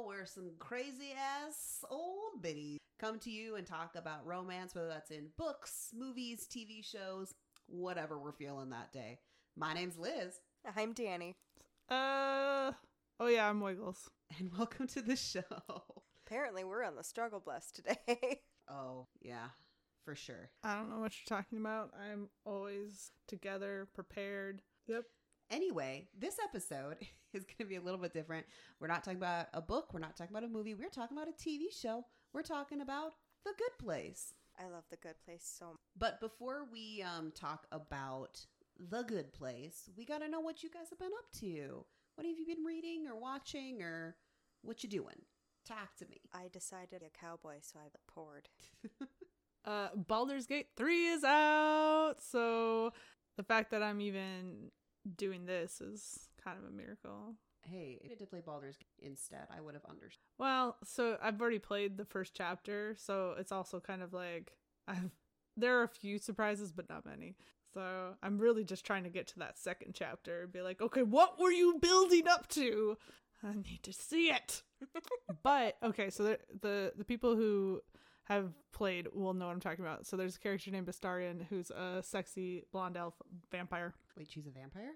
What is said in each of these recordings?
show where some crazy ass old biddies come to you and talk about romance, whether that's in books, movies, TV shows, whatever we're feeling that day. My name's Liz, I'm Danny. Uh oh yeah, I'm Wiggles. and welcome to the show. Apparently, we're on the struggle bus today. Oh, yeah, for sure. I don't know what you're talking about. I'm always together, prepared. Yep. Anyway, this episode is going to be a little bit different. We're not talking about a book, we're not talking about a movie, we're talking about a TV show. We're talking about The Good Place. I love the good place so much. But before we um, talk about The Good Place, we got to know what you guys have been up to. What have you been reading or watching or what you doing? Talk to me. I decided a cowboy, so I poured. Uh Baldur's Gate 3 is out. So the fact that I'm even doing this is kind of a miracle. Hey, if I did play Baldur's instead, I would have understood. Well, so I've already played the first chapter, so it's also kind of like I've there are a few surprises, but not many. So I'm really just trying to get to that second chapter and be like, okay, what were you building up to? I need to see it. but okay, so the, the the people who have played will know what I'm talking about. So there's a character named Astarion who's a sexy blonde elf vampire. Wait, she's a vampire?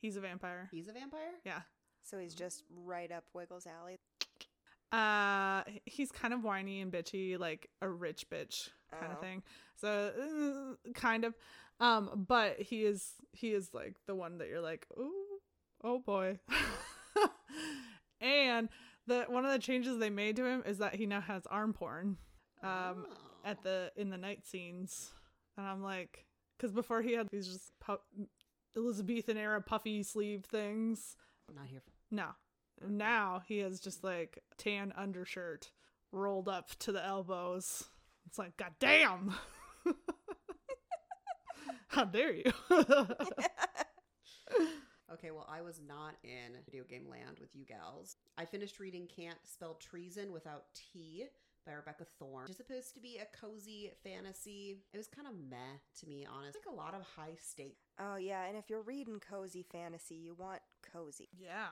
He's a vampire. He's a vampire? Yeah. So he's just right up Wiggles' alley. Uh, he's kind of whiny and bitchy, like a rich bitch kind of Oh. thing. So, uh, kind of. Um, but he is he is like the one that you're like, ooh, oh boy. and the one of the changes they made to him is that he now has arm porn. Um, Oh. at the in the night scenes, and I'm like, because before he had these just pu- Elizabethan era puffy sleeve things. Not here. For- No. Now he has just like tan undershirt rolled up to the elbows. It's like, God damn. How dare you? Okay, well, I was not in video game land with you gals. I finished reading Can't Spell Treason Without T by Rebecca Thorne. It's supposed to be a cozy fantasy. It was kind of meh to me, honest. Like a lot of high stakes. Oh yeah, and if you're reading cozy fantasy, you want cozy. yeah.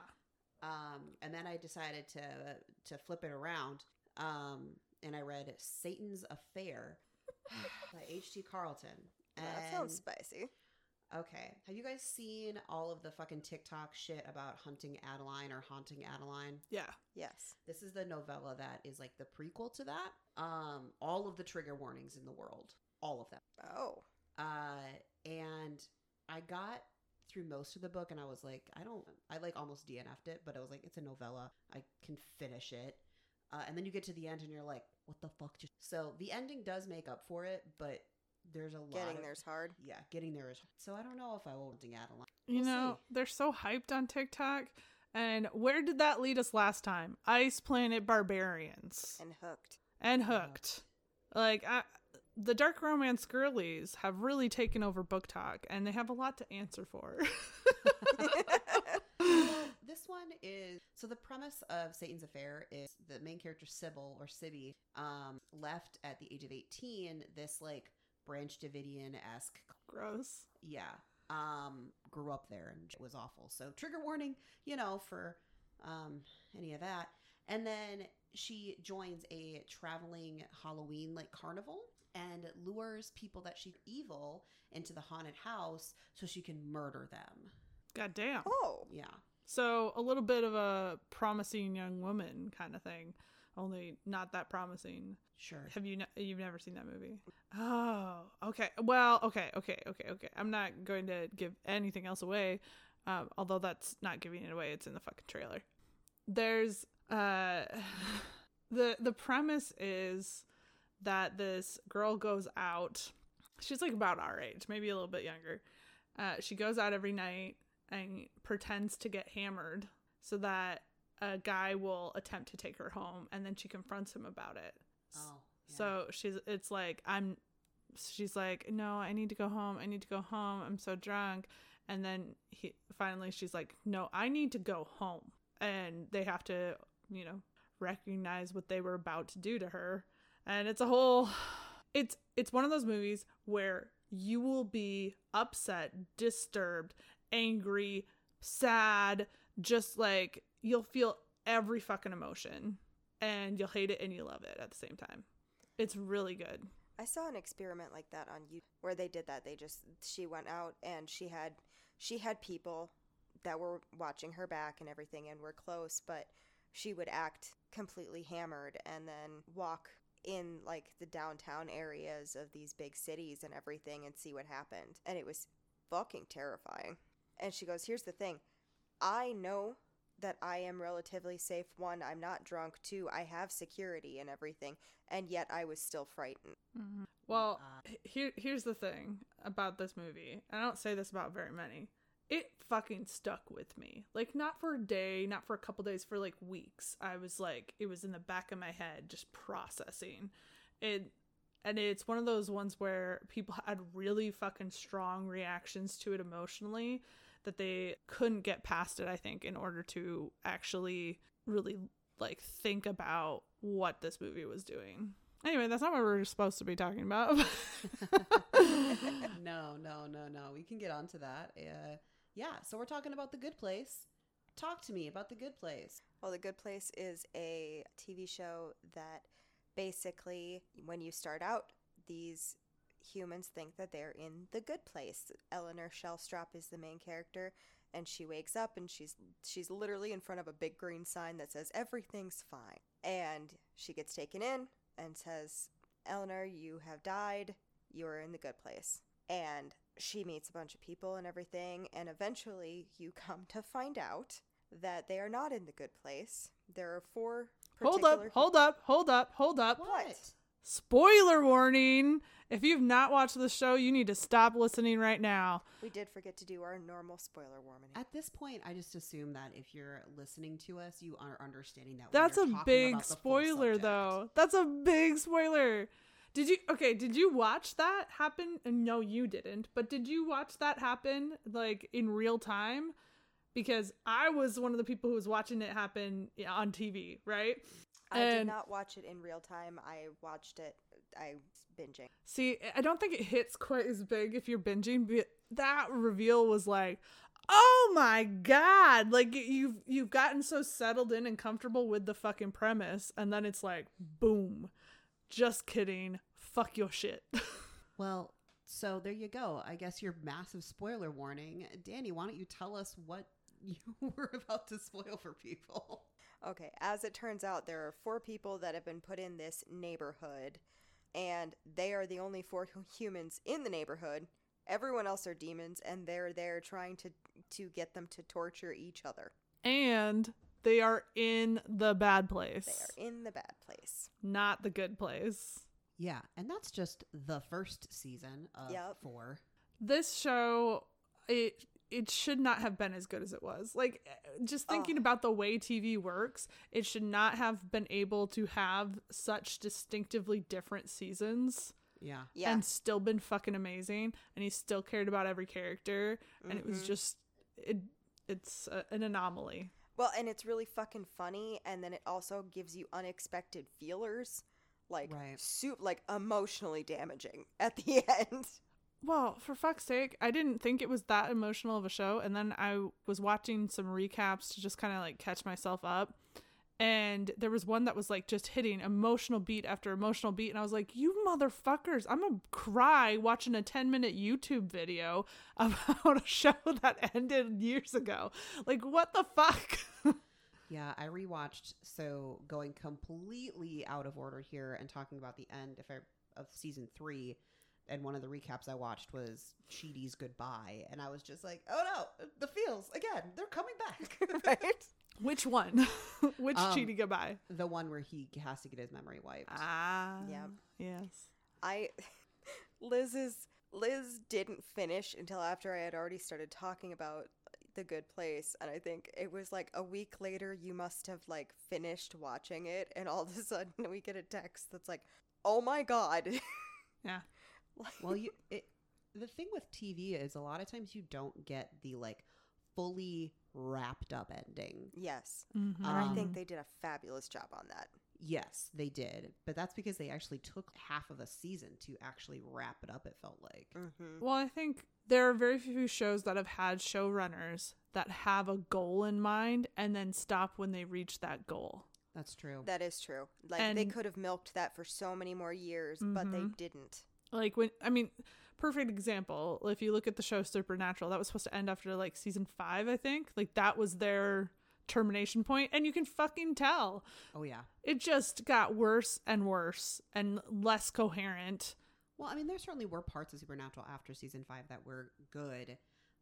Um, and then I decided to to flip it around. Um, and I read Satan's Affair by H.D. Carlton. And that sounds spicy. Okay. Have you guys seen all of the fucking TikTok shit about hunting Adeline or haunting Adeline? Yeah. Yes. This is the novella that is like the prequel to that. Um, all of the trigger warnings in the world, all of them. Oh. Uh, and I got through most of the book, and I was like, I don't, I like almost DNF'd it, but I was like, it's a novella, I can finish it. Uh, and then you get to the end, and you're like, what the fuck? Just so the ending does make up for it, but there's a lot. Getting of, there's hard. yeah, getting there is. So I don't know if I will hunting Adeline. You We'll know, they're so hyped on TikTok. And where did that lead us last time? Ice Planet Barbarians And hooked. and Hooked. Like, I, the dark romance girlies have really taken over BookTok, and they have a lot to answer for. This one is so the premise of Satan's Affair is the main character Sybil or Sibby um, left at the age of 18 this like Branch Davidian esque Gross. yeah. Um grew up there and it was awful. So trigger warning you know for um any of that. And then she joins a traveling halloween like carnival and lures people that she's evil into the haunted house so she can murder them. God damn. Oh. yeah. So a little bit of a promising young woman kind of thing, only not that promising. sure Have you? Ne- you've never seen that movie? Oh, okay. Well, okay, okay, okay, okay. I'm not going to give anything else away, um, although that's not giving it away. It's in the fucking trailer. There's uh, the the premise is that this girl goes out. She's like about our age, maybe a little bit younger. Uh, she goes out every night and pretends to get hammered so that a guy will attempt to take her home, and then she confronts him about it. oh yeah. So she's it's like I'm she's like, "No, I need to go home. I need to go home. I'm so drunk." And then he finally she's like, "No, I need to go home." And they have to, you know, recognize what they were about to do to her. And it's a whole it's it's one of those movies where you will be upset, disturbed, angry, sad, just like you'll feel every fucking emotion and you'll hate it and you love it at the same time. It's really good. I saw an experiment like that on YouTube where they did that. They just she went out and she had she had people that were watching her back and everything and were close, but she would act completely hammered and then walk in like the downtown areas of these big cities and everything and see what happened. And it was fucking terrifying. And she goes, "Here's the thing. I know that I am relatively safe. One, I'm not drunk. Two, I have security and everything, and yet I was still frightened." Well, Uh, h- here here's the thing about this movie. I don't say this about very many. It fucking stuck with me. Like not for a day, not for a couple days, for like weeks. I was like it was in the back of my head just processing. It and it's one of those ones where people had really fucking strong reactions to it emotionally that they couldn't get past it, I think, in order to actually really like think about what this movie was doing. Anyway, that's not what we're supposed to be talking about. no, no, no, no. We can get onto that. Uh, yeah, so we're talking about The Good Place. Talk to me about The Good Place. Well, The Good Place is a TV show that basically, when you start out, these humans think that they're in the good place. Eleanor Shellstrop is the main character, and she wakes up and she's she's literally in front of a big green sign that says everything's fine. And she gets taken in and says, "Eleanor, you have died. You're in the good place." And she meets a bunch of people and everything, and eventually you come to find out that they are not in the good place. There are four. hold up, hold up, hold up, hold up. What? Spoiler warning. If you've not watched the show, you need to stop listening right now. We did forget to do our normal spoiler warning. At this point, I just assume that if you're listening to us, you are understanding that. That's we a are talking big about the full spoiler though. That's a big spoiler. Did you Okay, did you watch that happen? No, you didn't. But did you watch that happen like in real time? Because I was one of the people who was watching it happen on TV, right? I did not watch it in real time. I watched it. I was binging. See, I don't think it hits quite as big if you're binging, but that reveal was like, "Oh my god!" Like you've you've gotten so settled in and comfortable with the fucking premise, and then it's like, boom. Just kidding. Fuck your shit. Well, so there you go. I guess your massive spoiler warning. Danny, why don't you tell us what you were about to spoil for people? Okay, as it turns out, there are four people that have been put in this neighborhood, and they are the only four humans in the neighborhood. Everyone else are demons, and they're there trying to to get them to torture each other. and they are in the bad place, They are in the bad place. not the good place. Yeah, and that's just the first season of Yep. four. this show it it should not have been as good as it was like just thinking Ugh. about the way tv works it should not have been able to have such distinctively different seasons Yeah. Yeah, and still been fucking amazing and he still cared about every character and it was Mhm. just it it's a, an anomaly Well, and it's really fucking funny, and then it also gives you unexpected feelers, like Right. soup, like emotionally damaging at the end. Well, for fuck's sake, I didn't think it was that emotional of a show. And then I was watching some recaps to just kind of like catch myself up. And there was one that was like just hitting emotional beat after emotional beat. And I was like, you motherfuckers, I'm going to cry watching a 10 minute YouTube video about a show that ended years ago. Like, what the fuck? Yeah, I rewatched. So going completely out of order here and talking about the end if I, of season three, and one of the recaps I watched was Chidi's goodbye, and I was just like, oh no, the feels again. They're coming back. right? Which one? Which Um, Chidi goodbye? the one where he has to get his memory wiped. Ah. Yep. Yes. I Liz's Liz didn't finish until after I had already started talking about the good place and I think it was like a week later you must have like finished watching it and all of a sudden we get a text that's like oh my god Yeah. Like- well, you it, the thing with TV is a lot of times you don't get the like fully wrapped up ending. yes Mhm. and I think Um, they did a fabulous job on that Yes, they did. But that's because they actually took half of a season to actually wrap it up, it felt like. Mm-hmm. Well, I think there are very few shows that have had showrunners that have a goal in mind and then stop when they reach that goal. That's true. That is true. Like they could have milked that for so many more years, but they Mhm. didn't. Like when I mean, perfect example. If you look at the show Supernatural, that was supposed to end after like season five, I think. Like that was their termination point, and you can fucking tell oh, yeah. it just got worse and worse and less coherent. Well, I mean, there certainly were parts of Supernatural after season five that were good,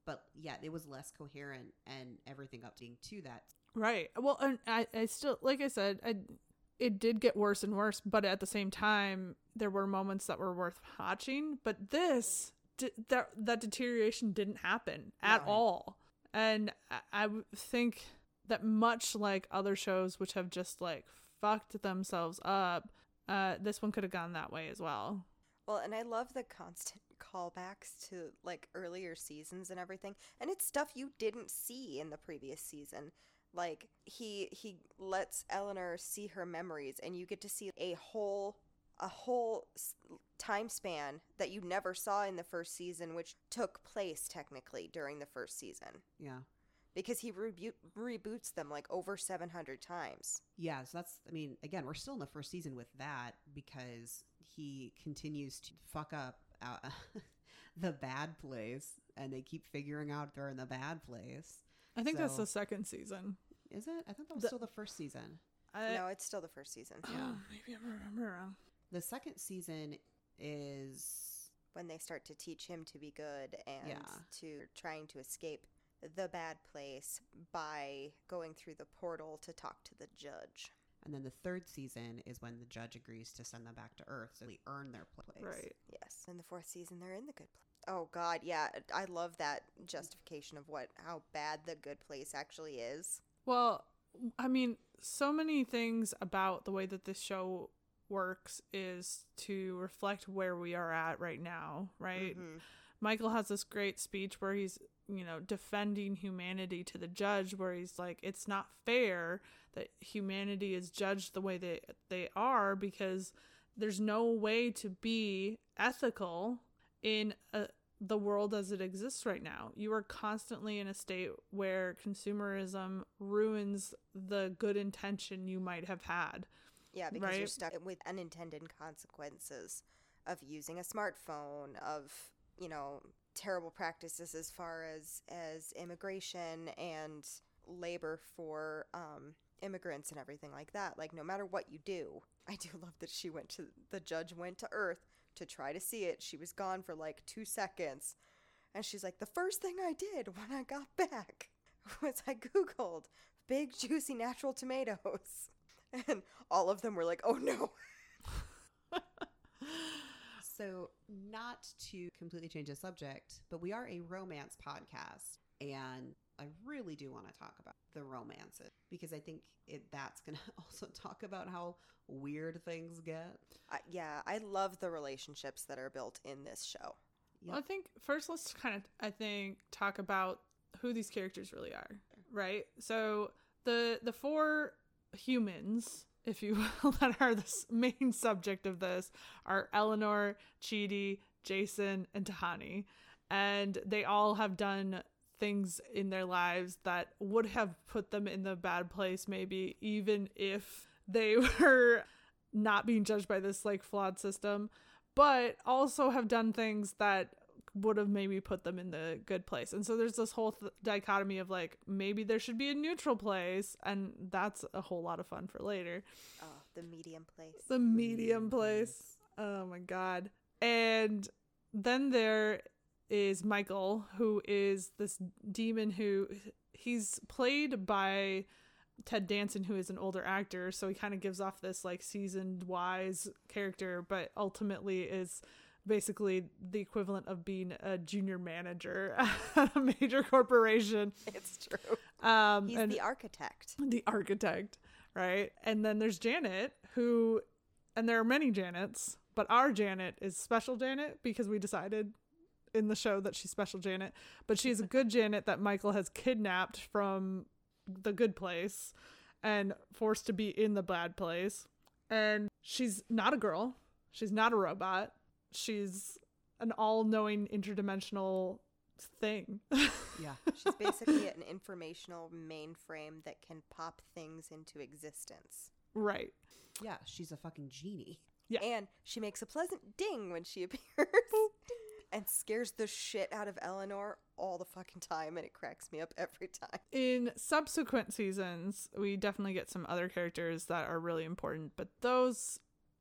but yeah, it was less coherent and everything up to that. Right. Well, and I, I still, like I said, I, it did get worse and worse, but at the same time, there were moments that were worth watching. But this, that that deterioration didn't happen at all, and I, I think that much like other shows which have just like fucked themselves up, uh, this one could have gone that way as well. Well, and I love the constant callbacks to like earlier seasons and everything. And it's stuff you didn't see in the previous season. Like he he lets Eleanor see her memories and you get to see a whole a whole time span that you never saw in the first season which took place technically during the first season Yeah. because he rebu- reboots them like over 700 times. Yeah. So that's, I mean, again, we're still in the first season with that because he continues to fuck up uh, the bad place and they keep figuring out they're in the bad place. I think that's the second season. Is it? I thought that was The- still the first season. I, no, it's still the first season. Yeah. Oh, maybe I remember wrong. The second season is when they start to teach him to be good and Yeah. to trying to escape the bad place by going through the portal to talk to the judge. And then the third season is when the judge agrees to send them back to Earth so they earn their place. Right. Yes, in the fourth season they're in the good place. Oh god, yeah, I love that justification of what how bad the good place actually is. Well, I mean, so many things about the way that this show works is to reflect where we are at right now, right? Mhm. Michael has this great speech where he's, you know, defending humanity to the judge, where he's like, it's not fair that humanity is judged the way they they are because there's no way to be ethical in a, the world as it exists right now. You are constantly in a state where consumerism ruins the good intention you might have had. Yeah, because you're stuck with unintended consequences of using a smartphone, of, you know, terrible practices as far as as immigration and labor for um immigrants and everything like that. Like no matter what you do. I do love that she went to the judge went to Earth to try to see it. She was gone for like 2 seconds. And she's like, "The first thing I did when I got back was I googled big juicy natural tomatoes." And all of them were like, "Oh no." So, not to completely change the subject, but we are a romance podcast, and I really do want to talk about the romances because I think it that's going to also talk about how weird things get. I, yeah, I love the relationships that are built in this show. Well, I think first let's kind of I think talk about who these characters really are, right? So the the four humans, if you will, that are the main subject of this are Eleanor, Chidi, Jason, and Tahani, and they all have done things in their lives that would have put them in the bad place maybe even if they were not being judged by this like flawed system but also have done things that would have maybe put them in the good place. And so there's this whole th- dichotomy of like maybe there should be a neutral place, and that's a whole lot of fun for later. Oh, the medium place. The medium place. Oh my god. And then there is Michael, who is this demon who he's played by Ted Danson, who is an older actor, so he kind of gives off this like seasoned, wise character, but ultimately is basically the equivalent of being a junior manager at a major corporation. It's true. Um, He's and the architect. the architect, right? And then there's Janet, who, and there are many Janets, but our Janet is special Janet because we decided in the show that she's special Janet, but she's a good Janet that Michael has kidnapped from the good place and forced to be in the bad place. And she's not a girl. She's not a robot. She's an all-knowing interdimensional thing. Yeah. She's basically an informational mainframe that can pop things into existence. right. Yeah, she's a fucking genie. Yeah. And she makes a pleasant ding when she appears and scares the shit out of Eleanor all the fucking time, and it cracks me up every time. In subsequent seasons, we definitely get some other characters that are really important, but those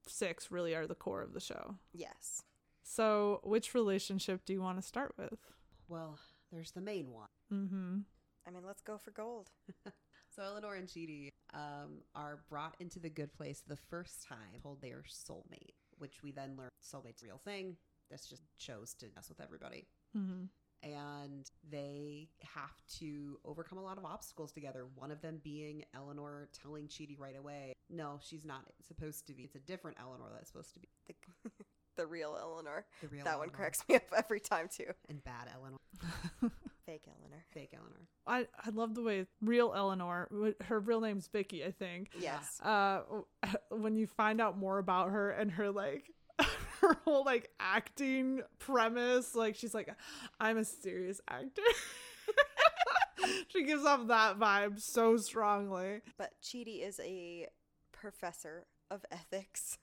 six really are the core of the show. Yes. So, which relationship do you want to start with? Well, there's the main one. Mm-hmm. I mean, let's go for gold. So Eleanor and Chidi um, are brought into the good place the first time, told they are soulmate, which we then learn soulmate's a real thing. This just chose to mess with everybody. Mm-hmm. And they have to overcome a lot of obstacles together. One of them being Eleanor telling Chidi right away, no, she's not supposed to be. It's a different Eleanor that's supposed to be The, the real Eleanor. the real that one cracks me up every time, too. And bad Eleanor. Fake Eleanor. Fake Eleanor. I, I love the way real Eleanor, her real name's Vicky, I think. Yes. Uh, when you find out more about her and her like her whole like acting premise, like she's like, I'm a serious actor. she gives off that vibe so strongly. But Chidi is a professor of ethics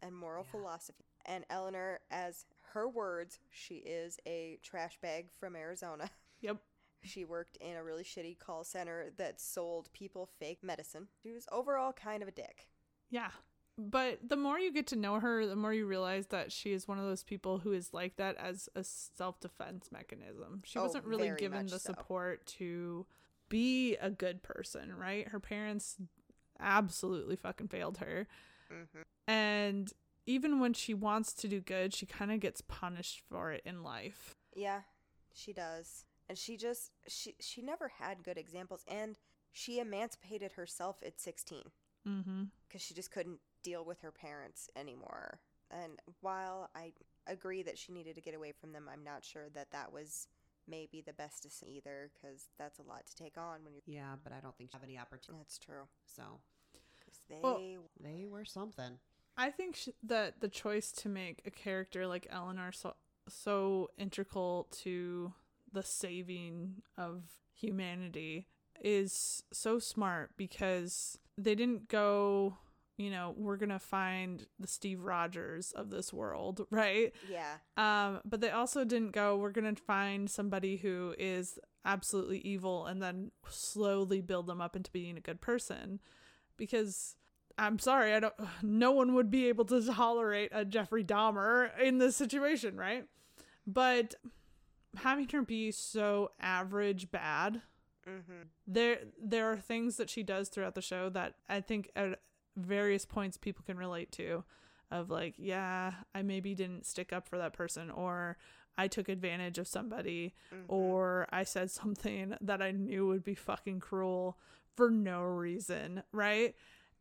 and moral Yeah. philosophy. And Eleanor, as her words, she is a trash bag from Arizona. Yep. She worked in a really shitty call center that sold people fake medicine. She was overall kind of a dick. Yeah. But the more you get to know her, the more you realize that she is one of those people who is like that as a self defense mechanism. She Oh, wasn't really given the so. support to be a good person, right? Her parents absolutely fucking failed her. Mm-hmm. And even when she wants to do good, she kind of gets punished for it in life. Yeah, she does. And she just she she never had good examples and she emancipated herself at 16 Mm-hmm. because she just couldn't deal with her parents anymore. And while I agree that she needed to get away from them, I'm not sure that that was maybe the best decision either because that's a lot to take on when you're. Yeah, but I don't think she have any opportunity. That's true. So they. Well- they were something. I think sh- that the choice to make a character like Eleanor so so integral to the saving of humanity is so smart because they didn't go, you know, we're going to find the Steve Rogers of this world, right? yeah. Um, but they also didn't go, we're going to find somebody who is absolutely evil and then slowly build them up into being a good person. Because I'm sorry, I don't, no one would be able to tolerate a Jeffrey Dahmer in this situation, right? But having her be so average bad Mm-hmm. there there are things that she does throughout the show that I think at various points people can relate to of like yeah I maybe didn't stick up for that person or I took advantage of somebody mm-hmm. or I said something that I knew would be fucking cruel for no reason right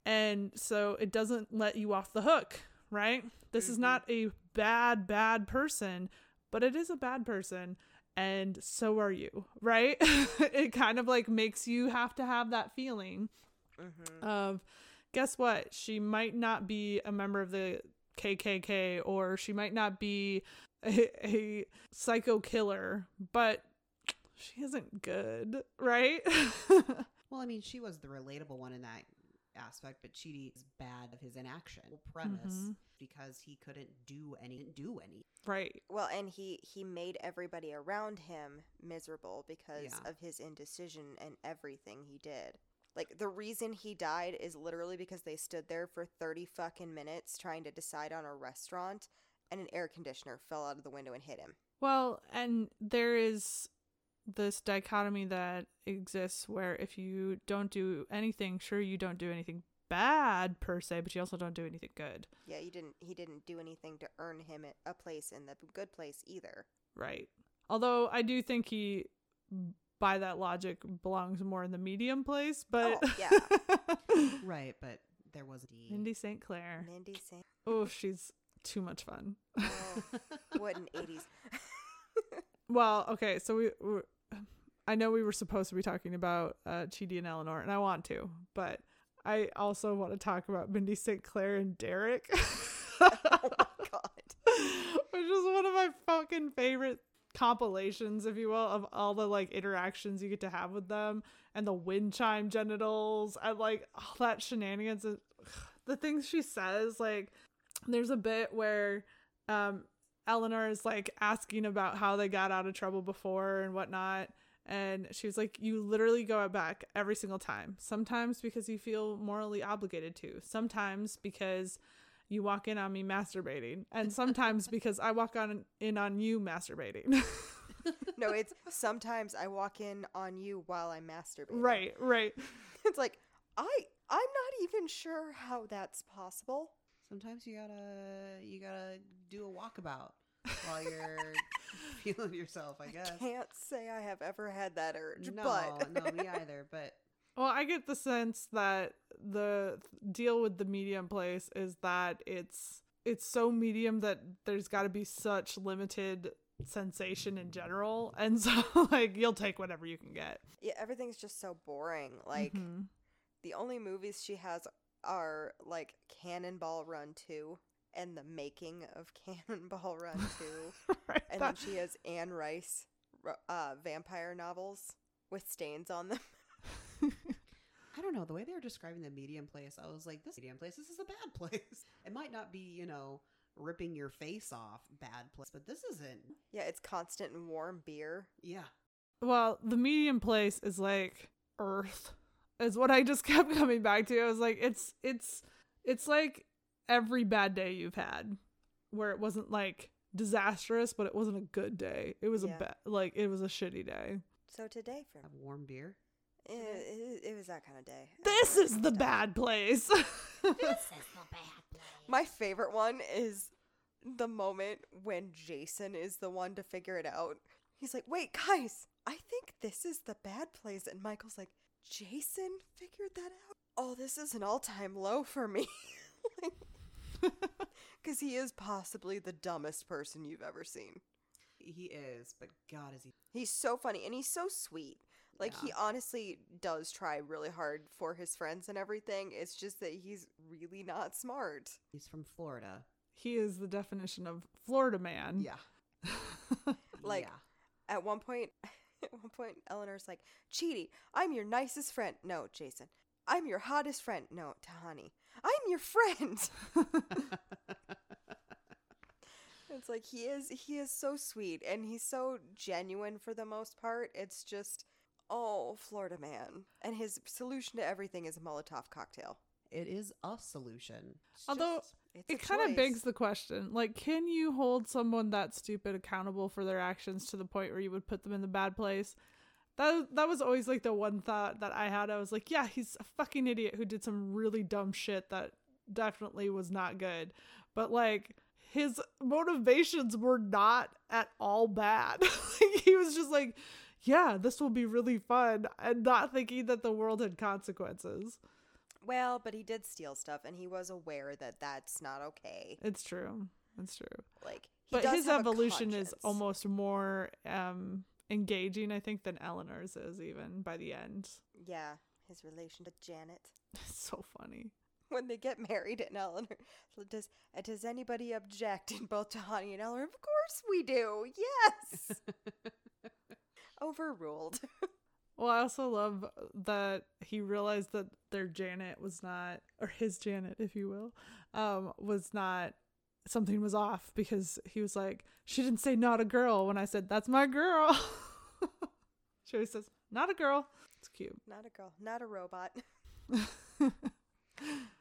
and so it doesn't let you off the hook right this is Mhm. not a bad bad person but it is a bad person and so are you right it kind of like makes you have to have that feeling Mm-hmm. of guess what she might not be a member of the kkk or she might not be a, a psycho killer but she isn't good right Well, I mean, she was the relatable one in that aspect, but Chidi is bad of his inaction. Whole premise Mhm. because he couldn't do any, do any. right Well, and he he made everybody around him miserable because Yeah. of his indecision and everything he did. Like the reason he died is literally because they stood there for 30 fucking minutes trying to decide on a restaurant and an air conditioner fell out of the window and hit him. Well, and there is this dichotomy that exists where if you don't do anything, sure you don't do anything bad per se, but you also don't do anything good. Yeah, he didn't he didn't do anything to earn him a place in the good place either. Right. Although I do think he by that logic belongs more in the medium place, but Oh, yeah. Right, but there was D. Mindy St. Clair. Mindy saying, Oh, she's too much fun. "Oh, what an 80s." Well, okay, so we, we I know we were supposed to be talking about uh Chidi and Eleanor, and I want to, but I also want to talk about Mindy St. Clair and Derek. oh my god. Which is one of my fucking favorite compilations, if you will, of all the like interactions you get to have with them and the wind chime genitals and like all that shenanigans. And, the things she says, like there's a bit where um Eleanor is like asking about how they got out of trouble before and whatnot. And she was like, You literally go back every single time. Sometimes because you feel morally obligated to, sometimes because you walk in on me masturbating, and sometimes because I walk on in on you masturbating. No, it's sometimes I walk in on you while I'm masturbating. right, right. It's like I I'm not even sure how that's possible. Sometimes you gotta you gotta do a walkabout while you're feeling yourself. I guess. Can't say I have ever had that urge, No, but no, me either. But Well, I get the sense that the deal with the medium place is that it's it's so medium that there's got to be such limited sensation in general, and so like you'll take whatever you can get. yeah, everything's just so boring. Like Mhm. the only movies she has are like Cannonball Run 2 and the making of Cannonball Run 2. right, and then she has Anne Rice uh, vampire novels with stains on them. I don't know the way they were describing the medium place. I was like, this medium place. This is a bad place. It might not be, you know, ripping your face off bad place, but this isn't. Yeah, it's constant and warm beer. Yeah, well, the medium place is like Earth, is what I just kept coming back to. I was like, it's it's it's like every bad day you've had, where it wasn't like disastrous, but it wasn't a good day. It was Yeah. a bad, like it was a shitty day. So today, for have warm beer. It, it, it was that kind of day. This Uh, is the bad place. My favorite one is the moment when Jason is the one to figure it out. He's like, "Wait, guys, I think this is the bad place," and Michael's like, "Jason figured that out." Oh, this is an all-time low for me. Because he is possibly the dumbest person you've ever seen. He is, but God, is he? He's so funny and he's so sweet. Like he honestly does try really hard for his friends and everything. It's just that he's really not smart. He's from Florida. he is the definition of Florida man. Yeah, Like- yeah. At one point, at one point, Eleanor's like, "Chidi, I'm your nicest friend." No, Jason, I'm your hottest friend. No, Tahani, I'm your friend. it's like he is. He is so sweet and he's so genuine for the most part. It's just, oh, Florida man. And his solution to everything is a Molotov cocktail. it is a solution. It's Although- just- it kind of begs the question like can you hold someone that stupid accountable for their actions to the point where you would put them in the bad place that that was always like the one thought that i had i was like yeah he's a fucking idiot who did some really dumb shit that definitely was not good but like his motivations were not at all bad like, he was just like yeah this will be really fun and not thinking that the world had consequences Well, but he did steal stuff, and he was aware that that's not okay. it's true it's true Like, but his evolution is almost more um engaging i think than eleanor's is even by the end yeah. His relation to Janet it's so funny when they get married, and Eleanor does. uh, Does anybody object? in both Tahani and Eleanor, of course we do. Yes, overruled. well i also love that he realized that their janet was not or his janet if you will um was not something was off because he was like she didn't say not a girl when i said that's my girl she always says not a girl it's cute Not a girl, not a robot.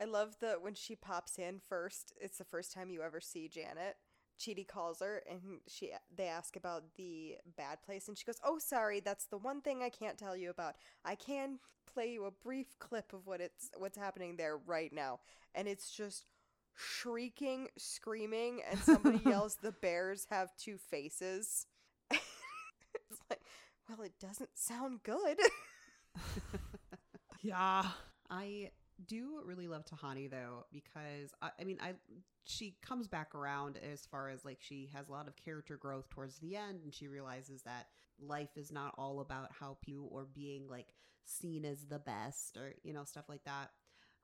I love the when she pops in first. It's the first time you ever see Janet. Chidi calls her and she they ask about the bad place and she goes, "Oh, sorry, that's the one thing I can't tell you about. I can play you a brief clip of what it's what's happening there right now." And it's just shrieking, screaming, and somebody yells, "The bears have two faces." it's like, well, it doesn't sound good. yeah I do really love Tahani though because I, I mean I she comes back around as far as like she has a lot of character growth towards the end and she realizes that life is not all about how people or being like seen as the best or you know stuff like that.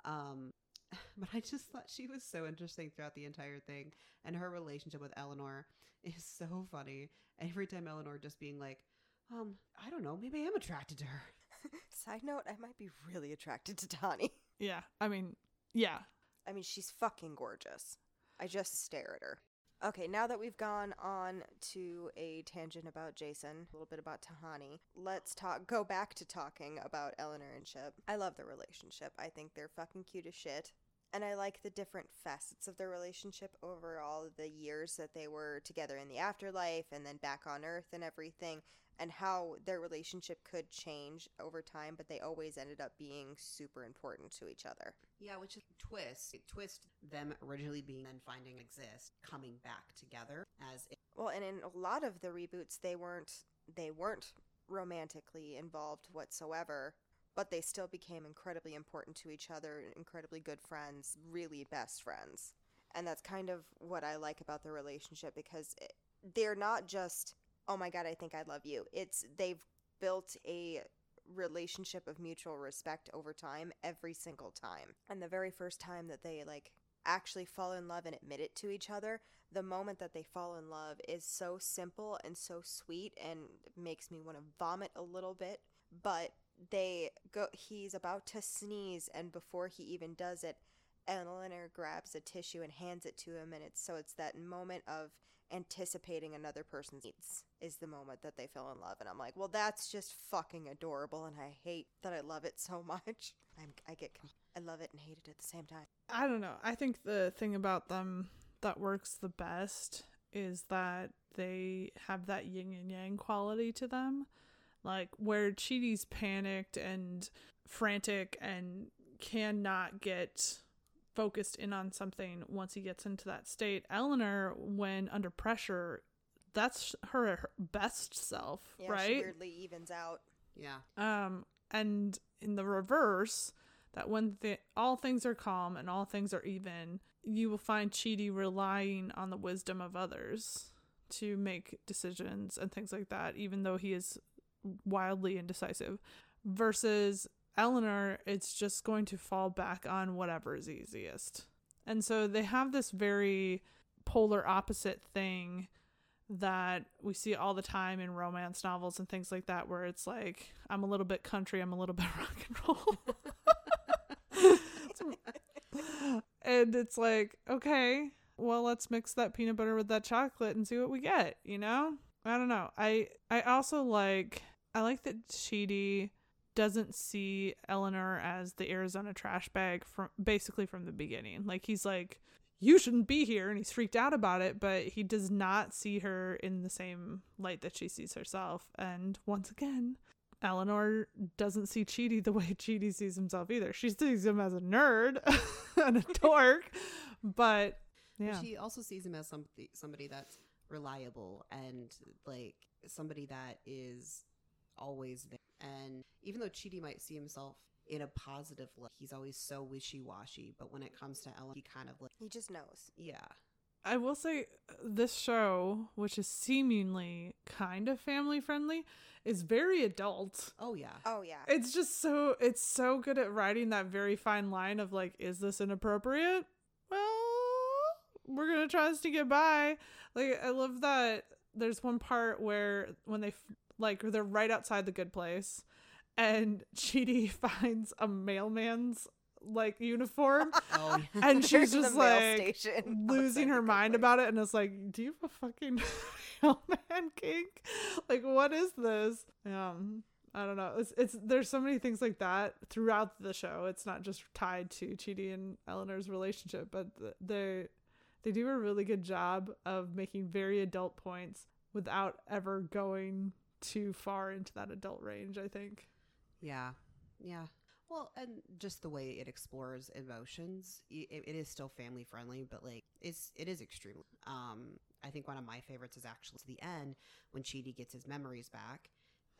Um, but I just thought she was so interesting throughout the entire thing, and her relationship with Eleanor is so funny. Every time Eleanor just being like, um, I don't know, maybe I am attracted to her. Side note, I might be really attracted to Tani. Yeah. I mean, yeah. I mean, she's fucking gorgeous. I just stare at her. Okay, now that we've gone on to a tangent about Jason, a little bit about Tahani, let's talk go back to talking about Eleanor and Chip. I love their relationship. I think they're fucking cute as shit. And I like the different facets of their relationship over all the years that they were together in the afterlife and then back on Earth and everything, and how their relationship could change over time, but they always ended up being super important to each other. Yeah, which is twist. It twist them originally being and finding exist, coming back together as if, Well, and in a lot of the reboots, they weren't they weren't romantically involved whatsoever, but they still became incredibly important to each other, incredibly good friends, really best friends. And that's kind of what I like about their relationship because it, they're not just, "Oh my god, I think I love you." It's they've built a relationship of mutual respect over time every single time. And the very first time that they like actually fall in love and admit it to each other, the moment that they fall in love is so simple and so sweet and makes me want to vomit a little bit, but they go he's about to sneeze and before he even does it, Eleanor grabs a tissue and hands it to him and it's so it's that moment of anticipating another person's needs is the moment that they fell in love and i'm like well that's just fucking adorable and i hate that i love it so much I'm, i get i love it and hate it at the same time I don't know. I think the thing about them that works the best is that they have that yin and yang quality to them. Like where Chidi's panicked and frantic and cannot get focused in on something once he gets into that state. Eleanor, when under pressure, that's her, her best self, yeah right? she weirdly evens out yeah. Um, and in the reverse, that when th- all things are calm and all things are even, you will find Chidi relying on the wisdom of others to make decisions and things like that, even though he is wildly indecisive. Versus Eleanor, it's just going to fall back on whatever is easiest. And so they have this very polar opposite thing that we see all the time in romance novels and things like that where it's like I'm a little bit country, I'm a little bit rock and roll. and it's like, okay, well, let's mix that peanut butter with that chocolate and see what we get, you know? I don't know. I I also like I like that Chidi doesn't see Eleanor as the Arizona trash bag from basically from the beginning. Like he's like you shouldn't be here and he's freaked out about it but he does not see her in the same light that she sees herself. And once again eleanor doesn't see Chidi the way Chidi sees himself either. She sees him as a nerd and a dork but But yeah. She also sees him as somebody somebody that's reliable and like somebody that is always there. And even though Chidi might see himself in a positive light, he's always so wishy washy. But when it comes to Ellen, he kind of like he just knows yeah. I will say uh, this show, which is seemingly kind of family friendly, is very adult. Oh yeah. oh yeah It's just so it's so good at writing that very fine line of like, is this inappropriate? Well, we're gonna try to get by. Like, I love that. There's one part where when they f- like they're right outside the good place, and Chidi finds a mailman's like uniform, Oh yeah. and she's just like losing her mind place. about it and it's like do you have a fucking mailman kink? Like what is this? Um i don't know. It's it's there's so many things like that throughout the show. It's not just tied to chidi and eleanor's relationship but they they do a really good job of making very adult points without ever going too far into that adult range i think Yeah. Yeah. Well, and just the way it explores emotions, it, it is still family friendly, but like it's it is extremely. Um, I think one of my favorites is actually to the end when Chidi gets his memories back,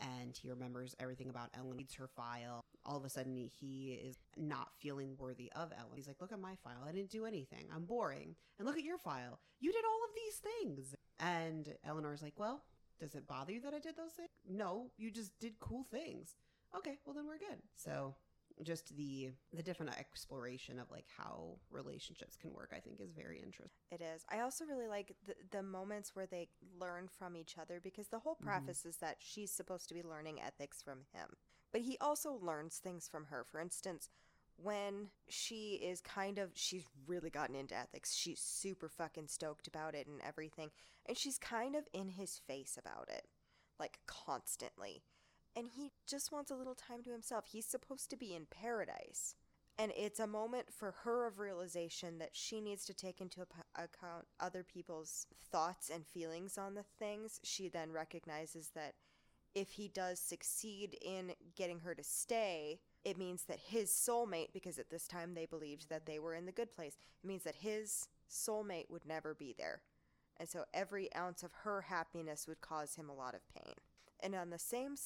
and he remembers everything about Ellen. Reads her file. All of a sudden, he is not feeling worthy of Ellen. He's like, "Look at my file. I didn't do anything. I'm boring. And look at your file. You did all of these things." And Eleanor's like, "Well, does it bother you that I did those things? No, you just did cool things." okay, well then we're good. So just the the different exploration of like how relationships can work i think is very interesting It is. I also really like the, the moments where they learn from each other because the whole Mhm. preface is that she's supposed to be learning ethics from him. But he also learns things from her. For instance, when she is kind of, she's really gotten into ethics. She's super fucking stoked about it and everything. And she's kind of in his face about it, like constantly. And he just wants a little time to himself. He's supposed to be in paradise. And it's a moment for her of realization that she needs to take into account other people's thoughts and feelings on the things. She then recognizes that if he does succeed in getting her to stay, it means that his soulmate, because at this time they believed that they were in the good place, it means that his soulmate would never be there. And so every ounce of her happiness would cause him a lot of pain. And on the same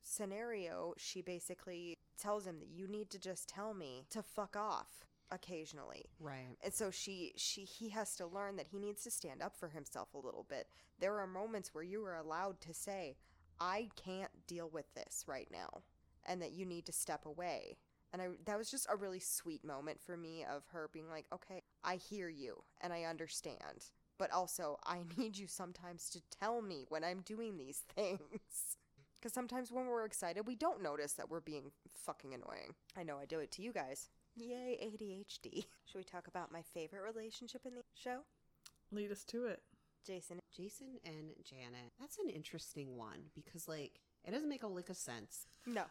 scenario, she basically tells him that you need to just tell me to fuck off occasionally. right And so she she he has to learn that he needs to stand up for himself a little bit. There are moments where you are allowed to say, "I can't deal with this right now," and that you need to step away. And I that was just a really sweet moment for me of her being like, "Okay, I hear you and I understand, but also I need you sometimes to tell me when I'm doing these things." Because sometimes when we're excited, we don't notice that we're being fucking annoying. I know I do it to you guys. Yay, ADHD. Should we talk about my favorite relationship in the show? Lead us to it. Jason. jason and janet that's an interesting one because like it doesn't make a lick of sense No.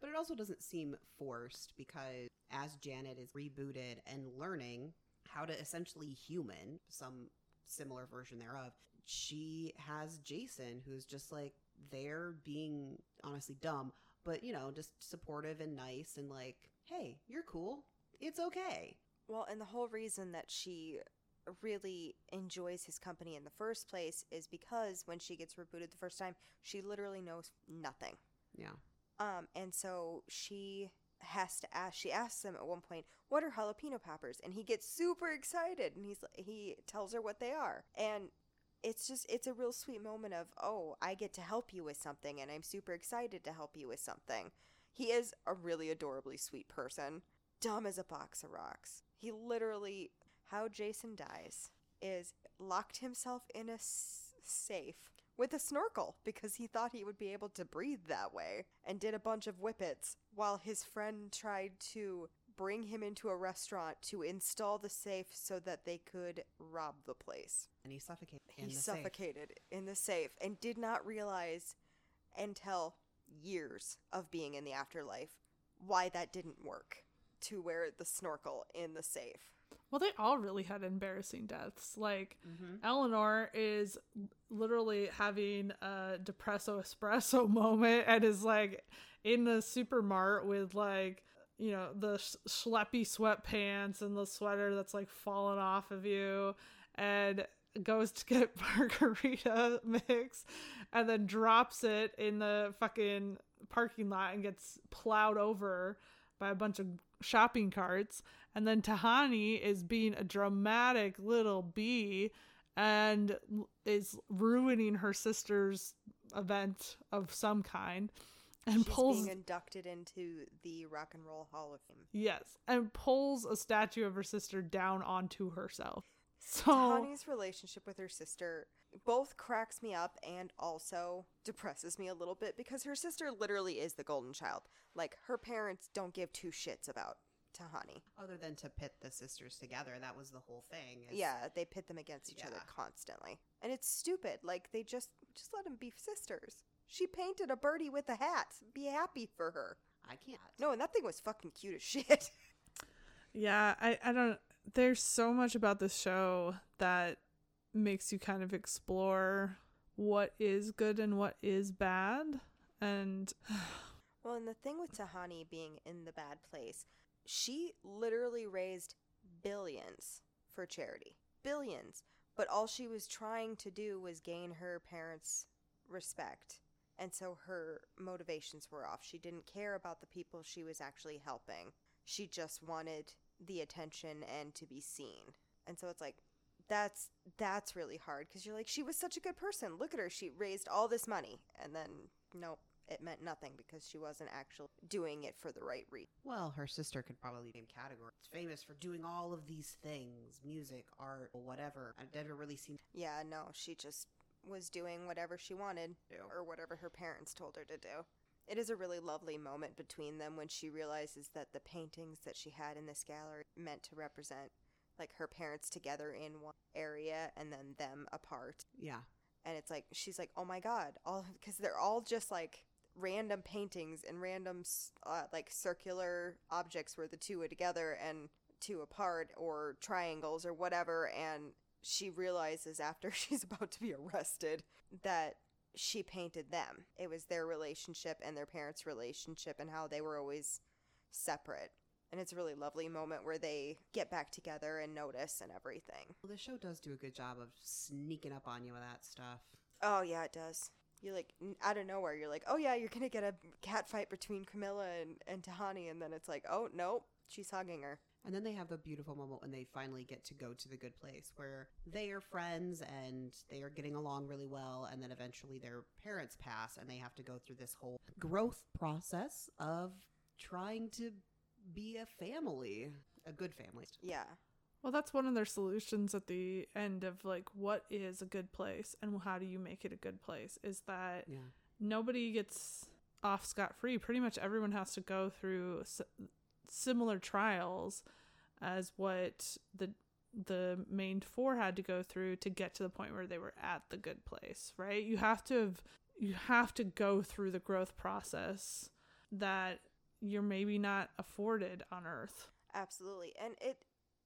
But it also doesn't seem forced because as janet is rebooted and learning how to essentially human some similar version thereof she has jason who's just like there being honestly dumb but you know just supportive and nice and like hey you're cool. It's okay. Well, and the whole reason that she really enjoys his company in the first place is because when she gets rebooted the first time, she literally knows nothing. yeah Um, and so she has to ask. She asks him at one point, "What are jalapeno poppers?" And he gets super excited, and he's he tells her what they are, and it's just it's a real sweet moment of, "Oh, I get to help you with something, and I'm super excited to help you with something." He is a really adorably sweet person, dumb as a box of rocks. He literally, how Jason dies is locked himself in a s- safe with a snorkel because he thought he would be able to breathe that way and did a bunch of whippets while his friend tried to bring him into a restaurant to install the safe so that they could rob the place. and he suffocated in he the safe. suffocated in the safe and did not realize until years of being in the afterlife why that didn't work to wear the snorkel in the safe. Well, they all really had embarrassing deaths. Like Mhm. Eleanor is literally having a depresso espresso moment and is like in the supermart with like you know the sh- schleppy sweatpants and the sweater that's like falling off of you and goes to get margarita mix and then drops it in the fucking parking lot and gets plowed over by a bunch of shopping carts and then Tahani is being a dramatic little bee and is ruining her sister's event of some kind and She's pulls being inducted into the Rock and Roll Hall of Fame. yes and pulls a statue of her sister down onto herself so Tahani's relationship with her sister both cracks me up and also depresses me a little bit because her sister literally is the golden child. Like her parents don't give two shits about Tahani. other than to pit the sisters together that was the whole thing is- Yeah, they pit them against each other constantly. And it's stupid. Like they just just let them be sisters. She painted a birdie with a hat. Be happy for her. i can't No, and that thing was fucking cute as shit. yeah i i don't there's so much about this show that makes you kind of explore what is good and what is bad and Well, and the thing with Tahani being in the bad place, she literally raised billions for charity. Billions. But all she was trying to do was gain her parents' respect. And so her motivations were off. She didn't care about the people she was actually helping. She just wanted the attention and to be seen. And so it's like that's that's really hard because you're like she was such a good person. Look at her. She raised all this money and then nope, it meant nothing because she wasn't actually doing it for the right reason. Well, her sister could probably name category. It's famous for doing all of these things music, art, whatever. I've never really seen Yeah, no, she just was doing whatever she wanted or whatever her parents told her to do. It is a really lovely moment between them when she realizes that the paintings that she had in this gallery meant to represent like her parents together in one area and then them apart. Yeah. And it's like she's like, "Oh my god, all because they're all just like random paintings and random uh, like circular objects where the two are together and two apart or triangles or whatever and she realizes after she's about to be arrested that she painted them. It was their relationship and their parents' relationship and how they were always separate. And it's a really lovely moment where they get back together and notice and everything. Well, the show does do a good job of sneaking up on you with that stuff. Oh yeah, it does. You're like out of nowhere. You're like, oh yeah, you're gonna get a cat fight between Kamilah and and Tahani, and then it's like, oh nope, she's hugging her. And then they have the beautiful moment when they finally get to go to the good place where they are friends and they are getting along really well. And then eventually their parents pass and they have to go through this whole growth process of trying to be a family, a good family. Yeah, Well, that's one of their solutions at the end of like, what is a good place and how do you make it a good place? Is that Yeah. nobody gets off scot free. Pretty much everyone has to go through s- similar trials as what the the main four had to go through to get to the point where they were at the good place, right? You have to have you have to go through the growth process that you're maybe not afforded on earth. absolutely. And it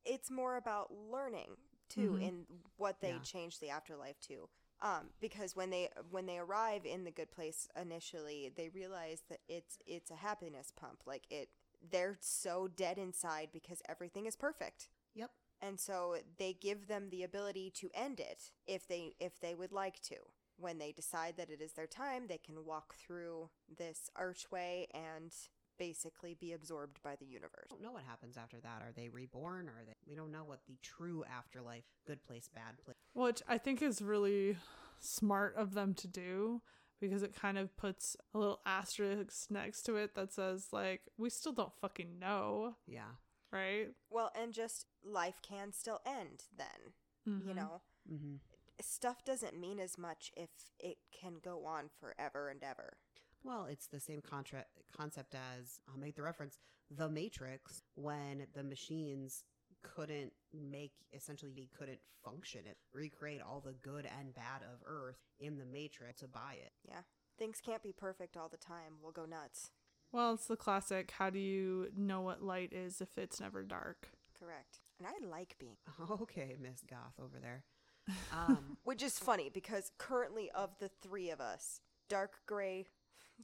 it's more about learning too Mhm. in what they Yeah. changed the afterlife to. Um, because when they when they arrive in the good place initially, they realize that it's it's a happiness pump. Like it, they're so dead inside because everything is perfect. Yep. and so they give them the ability to end it if they if they would like to when they decide that it is their time they can walk through this archway and basically be absorbed by the universe I don't know what happens after that. Are they reborn? Or are they? We don't know what the true afterlife, good place, bad place. Which I think is really smart of them to do because it kind of puts a little asterisk next to it that says, like, we still don't fucking know, Yeah. right? well and just life can still end then you Mhm. know Mm-hmm. stuff doesn't mean as much if it can go on forever and ever Well, it's the same contra- concept as I'll make the reference The Matrix when the machines couldn't make essentially they couldn't function it recreate all the good and bad of Earth in the Matrix to buy it. Yeah things can't be perfect all the time we'll go nuts Well, it's the classic how do you know what light is if it's never dark? correct and i like being Okay, Miss Goth over there. Um, Which is funny because currently, of the three of us, dark gray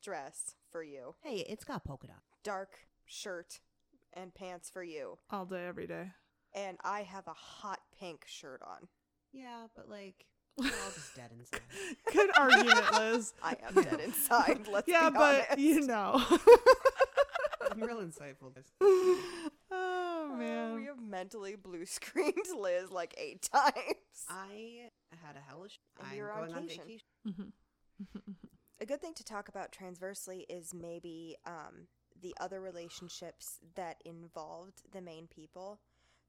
dress for you, hey, it's got polka dot. dark shirt and pants for you, All day, every day. and I have a hot pink shirt on. Yeah, but like we're all just dead inside. Good argument, Liz. I am dead inside. Let's yeah, be but honest. you know. I'm real insightful. oh, Oh, man. we have mentally blue screened Liz like eight times. I had a hellish. And I'm you're on going on vacation. vacation. Mm-hmm. A good thing to talk about transversely is maybe um, the other relationships that involved the main people.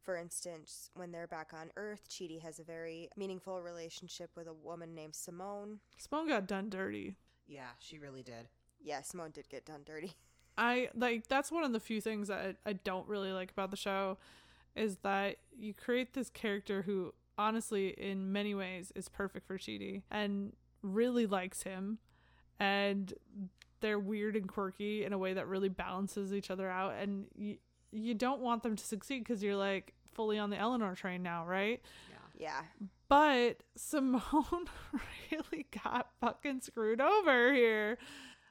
For instance, when they're back on Earth, Chidi has a very meaningful relationship with a woman named Simone. Simone got done dirty. Yeah, she really did. Yeah, Simone did get done dirty. I like that's one of the few things that I, I don't really like about the show is that you create this character who honestly in many ways is perfect for Chidi and really likes him and they're weird and quirky in a way that really balances each other out and you, you don't want them to succeed because you're like fully on the Eleanor train now, right? Yeah. Yeah. But Simone really got fucking screwed over here.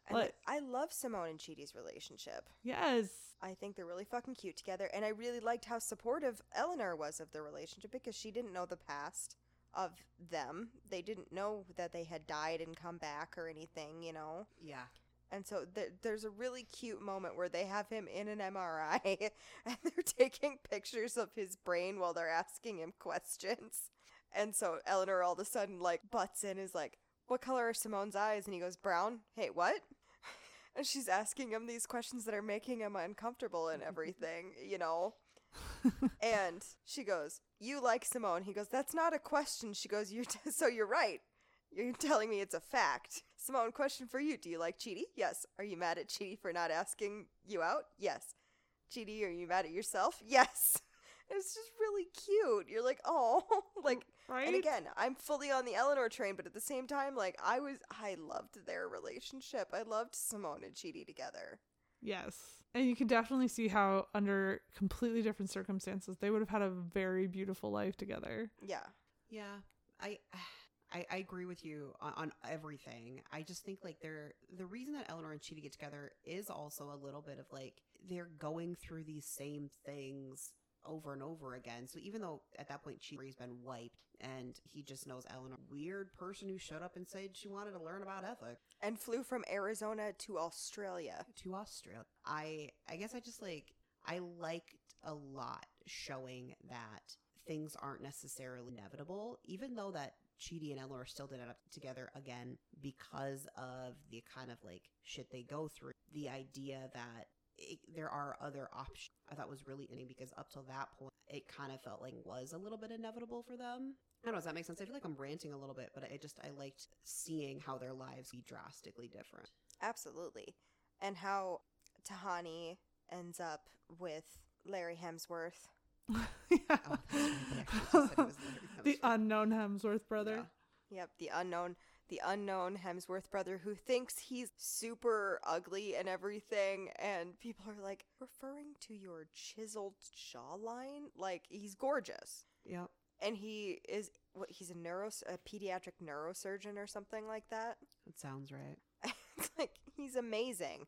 And Like- I love Simone and Chidi's relationship. Yes. I think they're really fucking cute together, and I really liked how supportive Eleanor was of their relationship because she didn't know the past of them. They didn't know that they had died and come back or anything, you know? Yeah. And so th- there's a really cute moment where they have him in an MRI and they're taking pictures of his brain while they're asking him questions. And so Eleanor all of a sudden like butts in is like, "What color are Simone's eyes?" And he goes, "Brown." Hey, what? And she's asking him these questions that are making him uncomfortable and everything, you know. and she goes, "You like Simone?" He goes, "That's not a question." She goes, "You're t- so you're right. You're telling me it's a fact." Simone, question for you: Do you like Chidi? Yes. Are you mad at Chidi for not asking you out? Yes. Chidi, are you mad at yourself? Yes. It's just really cute. You're like, oh, like, right? and again, I'm fully on the Eleanor train, but at the same time, like, I was, I loved their relationship. I loved Simone and Chidi together. Yes. And you can definitely see how, under completely different circumstances, they would have had a very beautiful life together. Yeah. Yeah, I, I, I agree with you on, on everything. I just think like they're the reason that Eleanor and Chidi get together is also a little bit of like they're going through these same things over and over again. So even though at that point Chidi's been wiped and he just knows Eleanor, weird person who showed up and said she wanted to learn about ethics And flew from Arizona to Australia. to Australia. I I guess I just like I liked a lot showing that things aren't necessarily inevitable, even though that Chidi and Eleanor still did end up together again because of the kind of like shit they go through. The idea that it, there are other options I thought was really interesting because up till that point it kind of felt like was a little bit inevitable for them. I don't know, does that make sense? I feel like I'm ranting a little bit, but I just I liked seeing how their lives be drastically different. Absolutely. And how Tahani ends up with Larry Hemsworth. yeah. Oh, right. They actually just said it was Larry the unknown Hemsworth brother. Yep, the unknown the unknown Hemsworth brother who thinks he's super ugly and everything and people are like referring to your chiseled jawline like he's gorgeous. Yep. And he is what he's a neuro a pediatric neurosurgeon or something like that. That sounds right. it's like he's amazing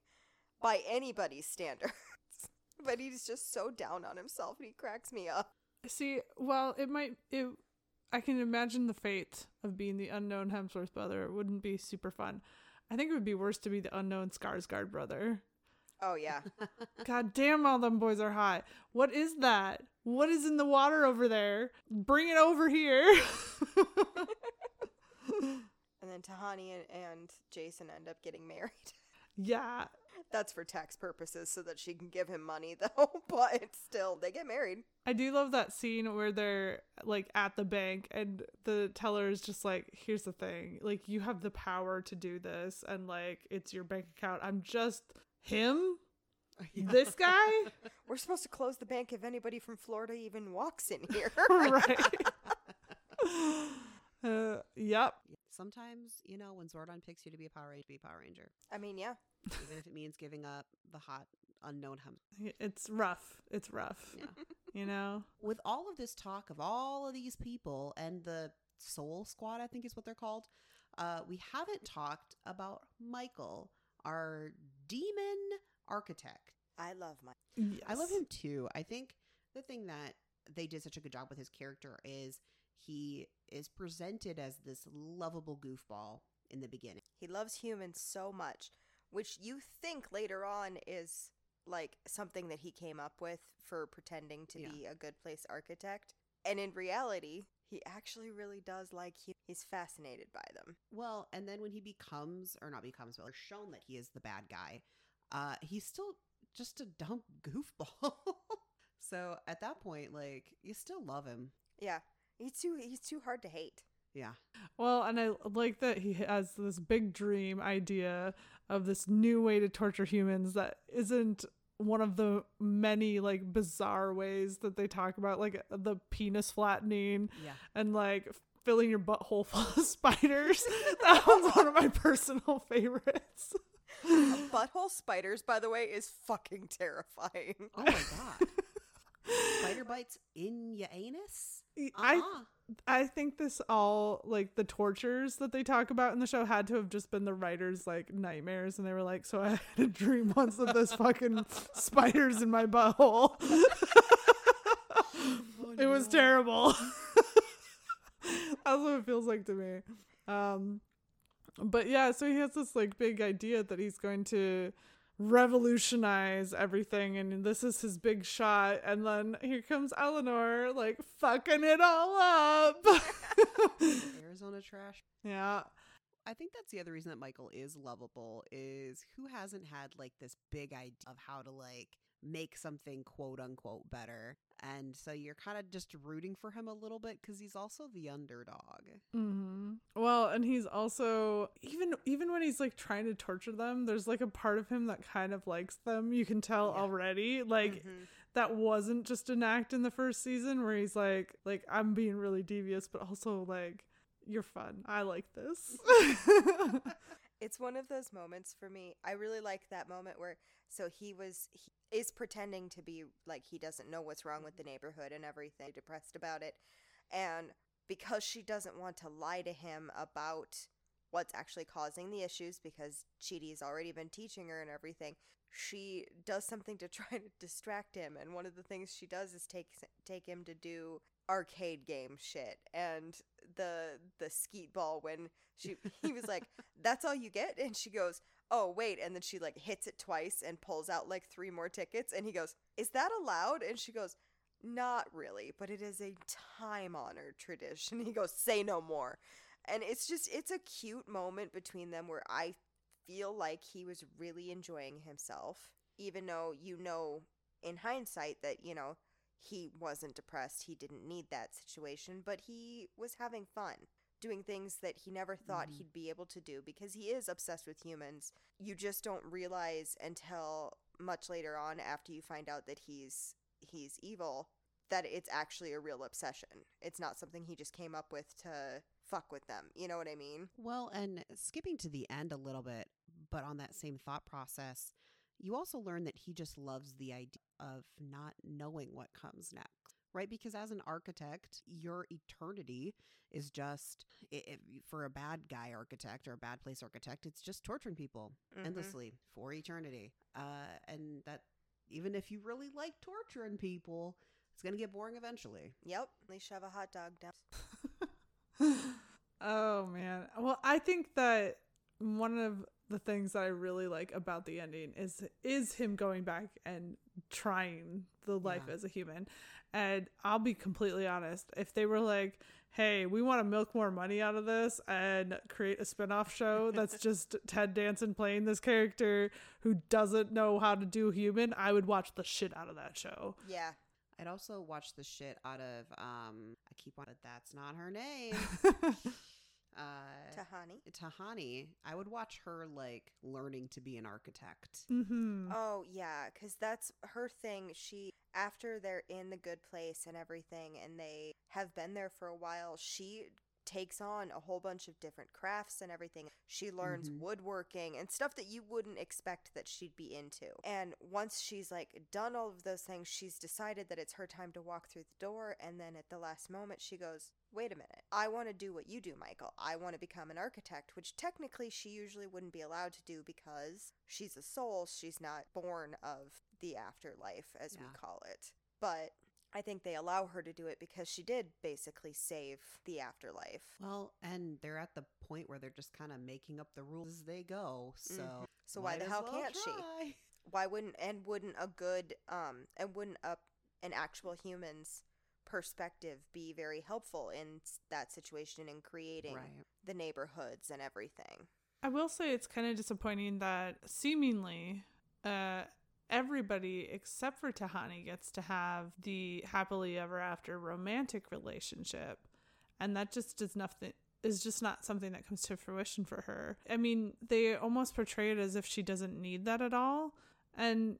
by anybody's standards. but he's just so down on himself and he cracks me up. See, well, it might it I can imagine the fate of being the unknown Hemsworth brother. It wouldn't be super fun. I think it would be worse to be the unknown Skarsgård brother. Oh yeah. God damn, all them boys are hot. What is that? What is in the water over there? Bring it over here. and then Tahani and, and Jason end up getting married. Yeah. That's for tax purposes so that she can give him money though, but still they get married. I do love that scene where they're like at the bank and the teller is just like, here's the thing. Like, you have the power to do this, and like, it's your bank account. I'm just him? This guy? We're supposed to close the bank if anybody from Florida even walks in here. right. Uh, yep. Sometimes, you know, when Zordon picks you to be a Power Ranger, be a Power Ranger. I mean, yeah. Even if it means giving up the hot, unknown hum. It's rough. It's rough. Yeah. You know? With all of this talk of all of these people and the Soul Squad, I think is what they're called, uh, we haven't talked about Michael, our demon architect. I love my I love him too. I think the thing that they did such a good job with his character is he is presented as this lovable goofball in the beginning. He loves humans so much, which you think later on is like something that he came up with for pretending to Yeah. be a good place architect. And in reality, he actually really does like humans. He's fascinated by them. Well, and then when he becomes, or not becomes, but shown that he is the bad guy, uh, he's still just a dumb goofball. so at that point, like, you still love him. Yeah. He's too he's too hard to hate. Yeah. Well, and I like that he has this big dream idea of this new way to torture humans that isn't one of the many like bizarre ways that they talk about, like the penis flattening Yeah. and like filling your butthole full of spiders. that one's one of my personal favorites. Butthole spiders, by the way, is fucking terrifying. Oh my God. Spider bites in your anus? I Uh-uh. I think this all like the tortures that they talk about in the show had to have just been the writers like nightmares and they were like so I had a dream once of this fucking spiders in my butthole. it was terrible. That's what it feels like to me. Um but yeah, so he has this like big idea that he's going to revolutionize everything and this is his big shot and then here comes Eleanor like fucking it all up. Arizona trash. yeah. I think that's the other reason that Michael is lovable is who hasn't had like this big idea of how to like make something quote unquote better. And so you're kind of just rooting for him a little bit because he's also the underdog. Mm-hmm. Well, and he's also even even when he's like trying to torture them, there's like a part of him that kind of likes them. You can tell Yeah. already. Like Mhm. that wasn't just an act in the first season where he's like like I'm being really devious, but also like you're fun. I like this. It's one of those moments for me. I really like that moment where so he was he is pretending to be like he doesn't know what's wrong with the mm-hmm. neighborhood and everything, depressed about it. And because she doesn't want to lie to him about what's actually causing the issues because Chidi's already been teaching her and everything, she does something to try to distract him and one of the things she does is take take him to do arcade game shit and the the skeet ball when she he was like that's all you get? And she goes oh wait and then she like hits it twice and pulls out like three more tickets and he goes is that allowed? And she goes not really but it is a time honored tradition. He goes say no more. And it's just it's a cute moment between them where i feel like he was really enjoying himself even though you know in hindsight that you know he wasn't depressed he didn't need that situation but he was having fun doing things that he never thought Mhm. he'd be able to do because he is obsessed with humans. You just don't realize until much later on after you find out that he's he's evil that it's actually a real obsession. It's not something he just came up with to fuck with them. You know what i mean? Well, and skipping to the end a little bit, but on that same thought process, you also learn that he just loves the idea of not knowing what comes next, right? Because as an architect, your eternity is just, i if, for a bad guy architect or a bad place architect, it's just torturing people Mhm. endlessly for eternity. Uh, and that even if you really like torturing people, it's going to get boring eventually. yep They shove a hot dog down oh man. Well, I think that one of the things that I really like about the ending is is him going back and trying the life Yeah. as a human. And I'll be completely honest, if they were like, "Hey, we want to milk more money out of this and create a spin-off show that's just Ted Danson playing this character who doesn't know how to do human," I would watch the shit out of that show. yeah I'd also watch the shit out of, um, I keep on, that's not her name. uh, tahani Tahani, I would watch her like learning to be an architect. hmm Oh yeah, because that's her thing. She after they're in the good place and everything, and they have been there for a while. She takes on a whole bunch of different crafts and everything. She learns Mhm. woodworking and stuff that you wouldn't expect that she'd be into. And once she's like done all of those things, she's decided that it's her time to walk through the door. And then at the last moment, she goes, Wait a minute. I want to do what you do, Michael. I want to become an architect, which technically she usually wouldn't be allowed to do because she's a soul. She's not born of the afterlife, as we call it. But I think they allow her to do it because she did basically save the afterlife. Well, and they're at the point where they're just kind of making up the rules as they go. So, Mhm. So why the hell well can't she? Why wouldn't and wouldn't a good um and wouldn't a an actual human's perspective be very helpful in that situation in creating Right. the neighborhoods and everything? I will say it's kind of disappointing that seemingly uh, everybody except for Tahani gets to have the happily ever after romantic relationship, and that just does nothing. Is just not something that comes to fruition for her. I mean, they almost portray it as if she doesn't need that at all. And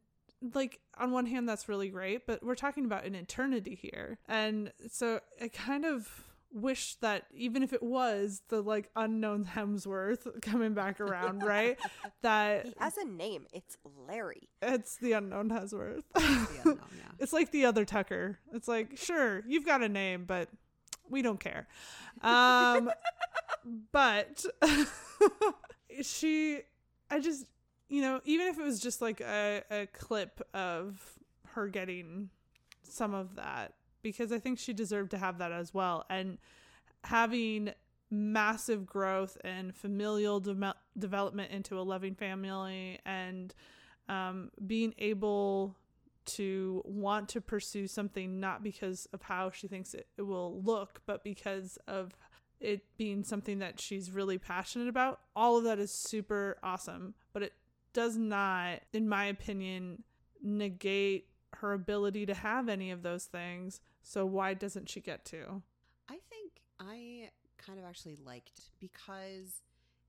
like on one hand that's really great, but we're talking about an eternity here. And so it kind of wish that even if it was the like unknown Hemsworth coming back around, right? That He has a name. It's Larry. it's the unknown Hemsworth. The unknown, yeah. it's like the other Tucker. It's like, sure, you've got a name, but we don't care. Um, but she, I just, you know, even if it was just like a, a clip of her getting some of that, because I think she deserved to have that as well. And having massive growth and familial de- development into a loving family and um, being able to want to pursue something not because of how she thinks it, it will look, but because of it being something that she's really passionate about. All of that is super awesome, but it does not, in my opinion, negate her ability to have any of those things. So why doesn't she get to? I think I kind of actually liked because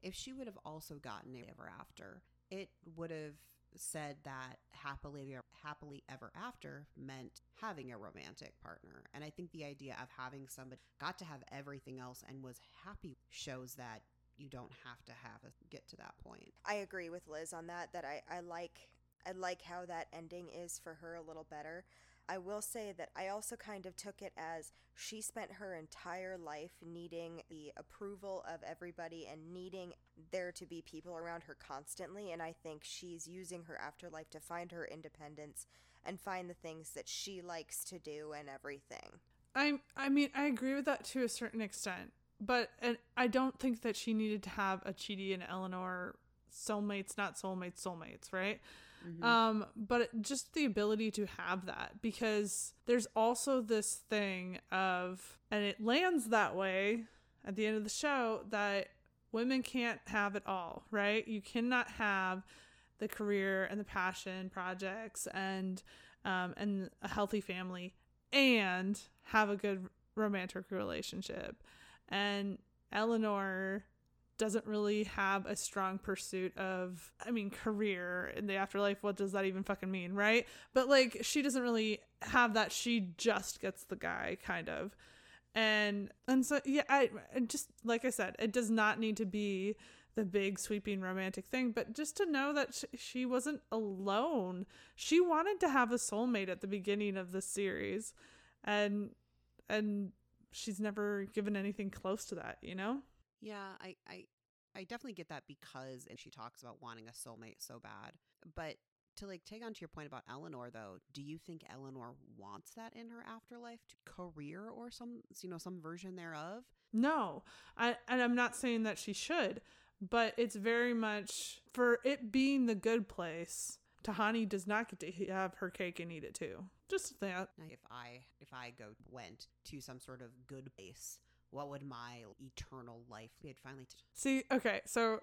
if she would have also gotten a ever after, it would have said that happily happily ever after meant having a romantic partner and i think the idea of having somebody got to have everything else and was happy shows that you don't have to have a, get to that point I agree with Liz on that. That I, I like I like how that ending is for her a little better. I will say that I also kind of took it as she spent her entire life needing the approval of everybody and needing there to be people around her constantly. And I think she's using her afterlife to find her independence and find the things that she likes to do and everything. I I mean I agree with that to a certain extent, but and I don't think that she needed to have a Chidi and Eleanor soulmates, not soulmates, soulmates, right? Um, but just the ability to have that because there's also this thing of, and it lands that way at the end of the show that women can't have it all, right? You cannot have the career and the passion projects and um, and a healthy family and have a good romantic relationship. And Eleanor doesn't really have a strong pursuit of I mean career in the afterlife. What does that even fucking mean right? But like she doesn't really have that. She just gets the guy kind of. And and so yeah I just like I said it does not need to be the big sweeping romantic thing. But just to know that sh- she wasn't alone. She wanted to have a soulmate at the beginning of the series. And and she's never given anything close to that you know Yeah, I, I, I definitely get that because and she talks about wanting a soulmate so bad. But to like take on to your point about Eleanor though, do you think Eleanor wants that in her afterlife to career or some you know some version thereof? No, I, and I'm not saying that she should, but it's very much for it being the good place. Tahani does not get to have her cake and eat it too. Just that. If I if I go went to some sort of good place, what would my eternal life? be? I'd finally t- See, okay, so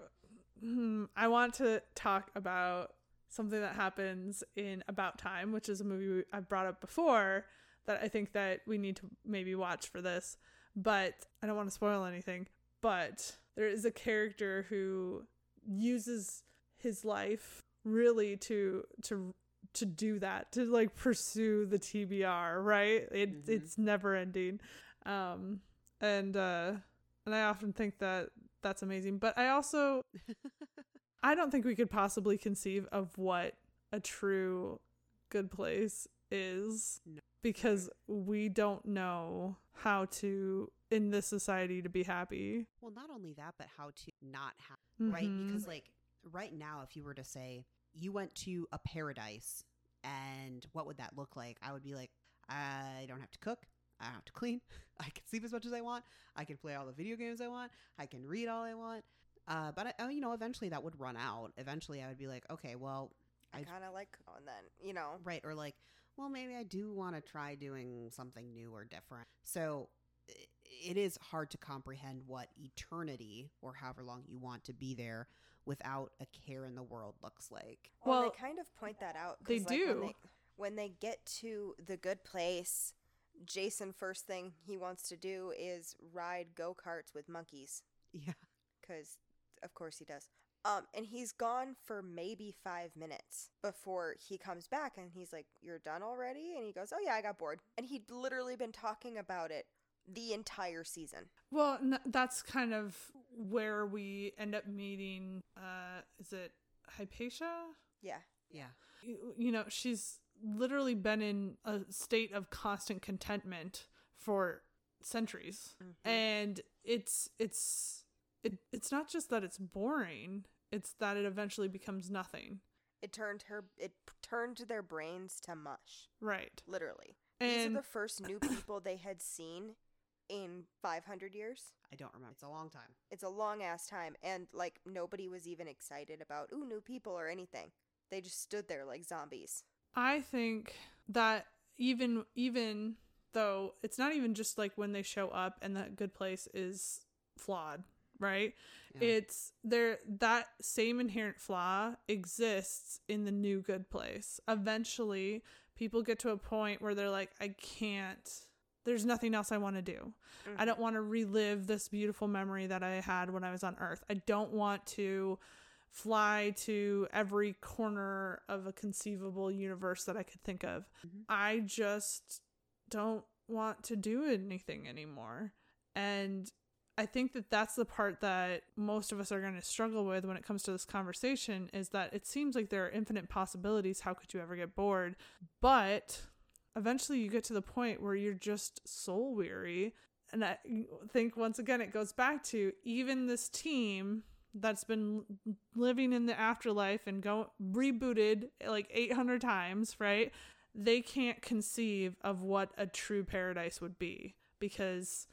hmm, I want to talk about something that happens in About Time, which is a movie I've brought up before that I think that we need to maybe watch for this. But I don't want to spoil anything. But there is a character who uses his life really to to to do that to like pursue the TBR, right? It Mhm. it's never ending. Um and uh and I often think that that's amazing. But I also I don't think we could possibly conceive of what a true good place is No. because we don't know how to in this society to be happy. well, not only that, but how to not have right Mhm. because like right now, if you were to say you went to a paradise and what would that look like? I would be like, I don't have to cook. I don't have to clean. I can sleep as much as I want. I can play all the video games I want. I can read all I want. Uh, but I, oh, you know, eventually that would run out. Eventually, I would be like, okay, well, I I kind of like and then, you know. right or like well maybe i do want to try doing something new or different so it is hard to comprehend what eternity or however long you want to be there without a care in the world looks like Well, Well, they kind of point that out. they like, do. When they, when they get to the good place, Jason first thing he wants to do is ride go karts with monkeys, yeah because of course he does. Um, and he's gone for maybe five minutes before he comes back, and he's like, "You're done already?" And he goes, "Oh yeah, I got bored." And he'd literally been talking about it the entire season. Well, n- that's kind of where we end up meeting uh is it Hypatia? Yeah, yeah you you know, she's literally been in a state of constant contentment for centuries. Mhm. And it's it's it, it's not just that it's boring, it's that it eventually becomes nothing. it turned her. It turned their brains to mush. Right. Literally. These are the first new people they had seen in 500 years. i don't remember it's a long time It's a long ass time, and like nobody was even excited about ooh new people or anything. They just stood there like zombies. I think that even even though it's not even just like when they show up and that good place is flawed, right? Yeah. It's there that same inherent flaw exists in the new good place. Eventually, people get to a point where they're like, I can't. There's nothing else I want to do. I mm-hmm. don't want to relive this beautiful memory that I had when I was on Earth. I don't want to fly to every corner of a conceivable universe that I could think of. Mhm. I just don't want to do anything anymore. And I think that that's the part that most of us are going to struggle with when it comes to this conversation is that it seems like there are infinite possibilities. How could you ever get bored? But eventually you get to the point where you're just soul weary. And I think once again, it goes back to even this team that's been living in the afterlife and go rebooted like 800 times, right? They can't conceive of what a true paradise would be because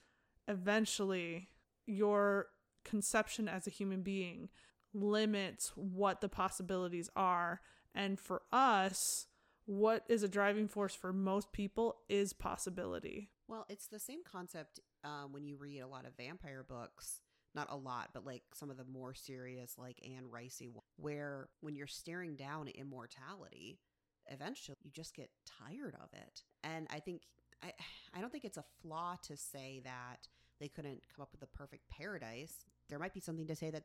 eventually your conception as a human being limits what the possibilities are. And for us, what is a driving force for most people is possibility. Well, it's the same concept um, when you read a lot of vampire books. Not a lot, but like some of the more serious, like Anne Ricey, where when you're staring down immortality, eventually you just get tired of it. And I think I, I don't think it's a flaw to say that they couldn't come up with a perfect paradise. There might be something to say that